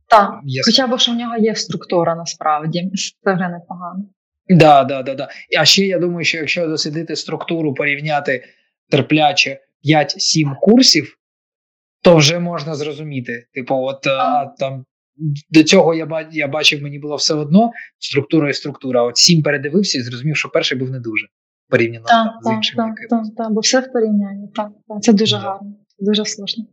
Так. є Хоча б що в нього є структура насправді. Це вже непогано. Да, да, да, да. А ще я думаю, що якщо дослідити структуру, порівняти терпляче 5-7 курсів, то вже можна зрозуміти. Типу, от а, там до цього я я бачив, мені було все одно структура і структура. От сім передивився і зрозумів, що перший був не дуже порівняно Так, там, з так, іншим. так, так, так, бо все в порівнянні. Так, так. Це дуже Да. гарно, дуже слушно.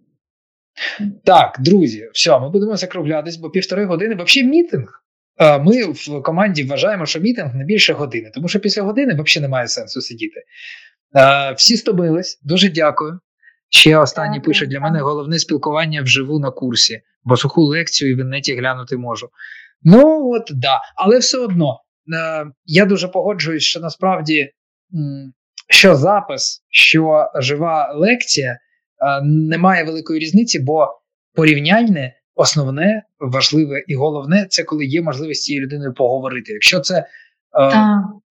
Так, друзі, все, ми будемо закруглятись, бо півтори години. Взагалі мітинг. Е, Ми в команді вважаємо, що мітинг не більше години, тому що після години взагалі немає сенсу сидіти. Е, Всі стомились, дуже дякую. Ще останні пишуть для мене головне спілкування вживу на курсі, бо суху лекцію і в інеті глянути можу. Ну, от да. Але все одно, е, я дуже погоджуюсь, що насправді що запис, що жива лекція, е, немає великої різниці, бо порівняльне, основне, важливе і головне це коли є можливість з цією людиною поговорити. Якщо це е,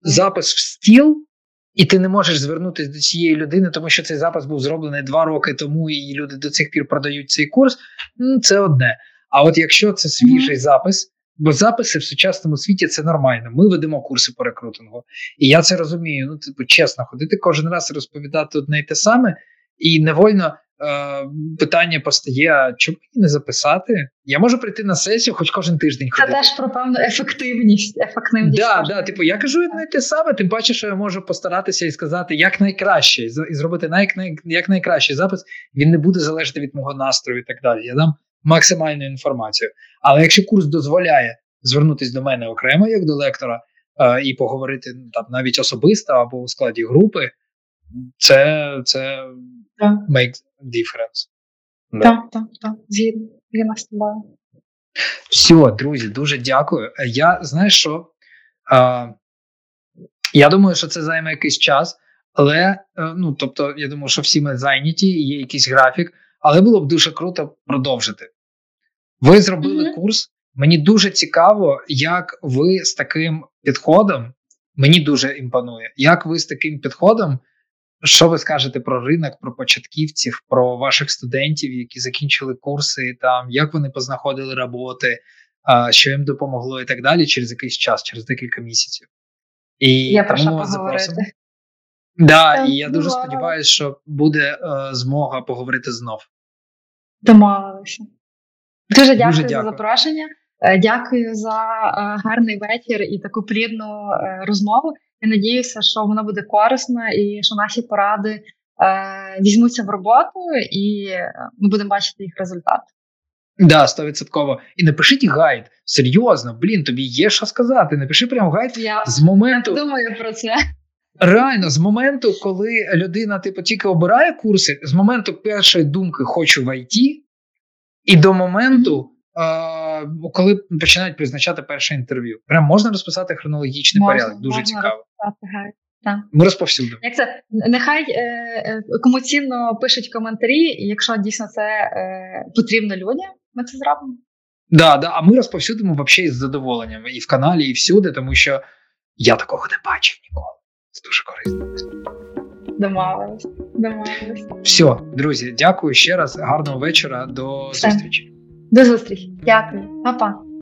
запис в стіл, і ти не можеш звернутися до цієї людини, тому що цей запис був зроблений два роки тому, і люди до цих пір продають цей курс. м, Це одне. А от якщо це свіжий запис, бо записи в сучасному світі це нормально. Ми ведемо курси по рекрутингу, і я це розумію. Ну, типу, чесно, ходити кожен раз розповідати одне й те саме, і невольно. Е, Питання постає: а чому мені не записати? Я можу прийти на сесію, хоч кожен тиждень Це ходити. теж про певну ефективність. ефективність Да, да, типу, я кажу одне те саме, тим паче, що я можу постаратися і сказати як найкраще, і зробити най, най, як найкращий запис. Він не буде залежати від мого настрою і так далі. Я дам максимальну інформацію. Але якщо курс дозволяє звернутися до мене окремо, як до лектора, е, і поговорити ну, там навіть особисто або у складі групи, це, це Так. makes difference. Да. Так, так, так. Згідно. Згідно з тобою. Все, друзі, дуже дякую. Я знаєш що? А, я думаю, що це займе якийсь час, але е, ну тобто, я думаю, що всі ми зайняті, є якийсь графік, але було б дуже круто продовжити. Ви зробили Мгм. курс. Мені дуже цікаво, як ви з таким підходом. Мені дуже імпонує, як ви з таким підходом. Що ви скажете про ринок, про початківців, про ваших студентів, які закінчили курси, там як вони познаходили роботи, що їм допомогло, і так далі, через якийсь час, через декілька місяців. І про тому ми вас поговорити. запросимо. Да, Так, і я дуже сподіваюся, що буде е, змога поговорити знов. Домовилися. Дуже дякую, за дякую. запрошення. Е, Дякую за е, гарний вечір і таку плідну е, розмову. Я надіюся, що воно буде корисно і що наші поради е, візьмуться в роботу, і ми будемо бачити їх результат. Да, стовідсотково. І напишіть гайд. Серйозно, блін, тобі є що сказати. Напиши прям гайд Я з моменту. [laughs] думаю про це. Реально, з моменту, коли людина типу тільки обирає курси, з моменту першої думки хочу в ІТ, і до моменту, е, коли починають призначати перше інтерв'ю. Прям можна розписати хронологічний Можна, порядок. Дуже можна цікаво. Так. Ми розповсюдимо. Як це нехай е, е, кому цінно пишуть коментарі, і якщо дійсно це е, потрібно людям, ми це зробимо. Да, да, а ми розповсюдимо взагалі з задоволенням і в каналі, і всюди, тому що я такого не бачив ніколи. Це дуже корисно. Домовились. Домовились. Все, друзі, дякую ще раз. Гарного вечора. До Все. зустрічі. До зустрічі. Дякую, Па-па.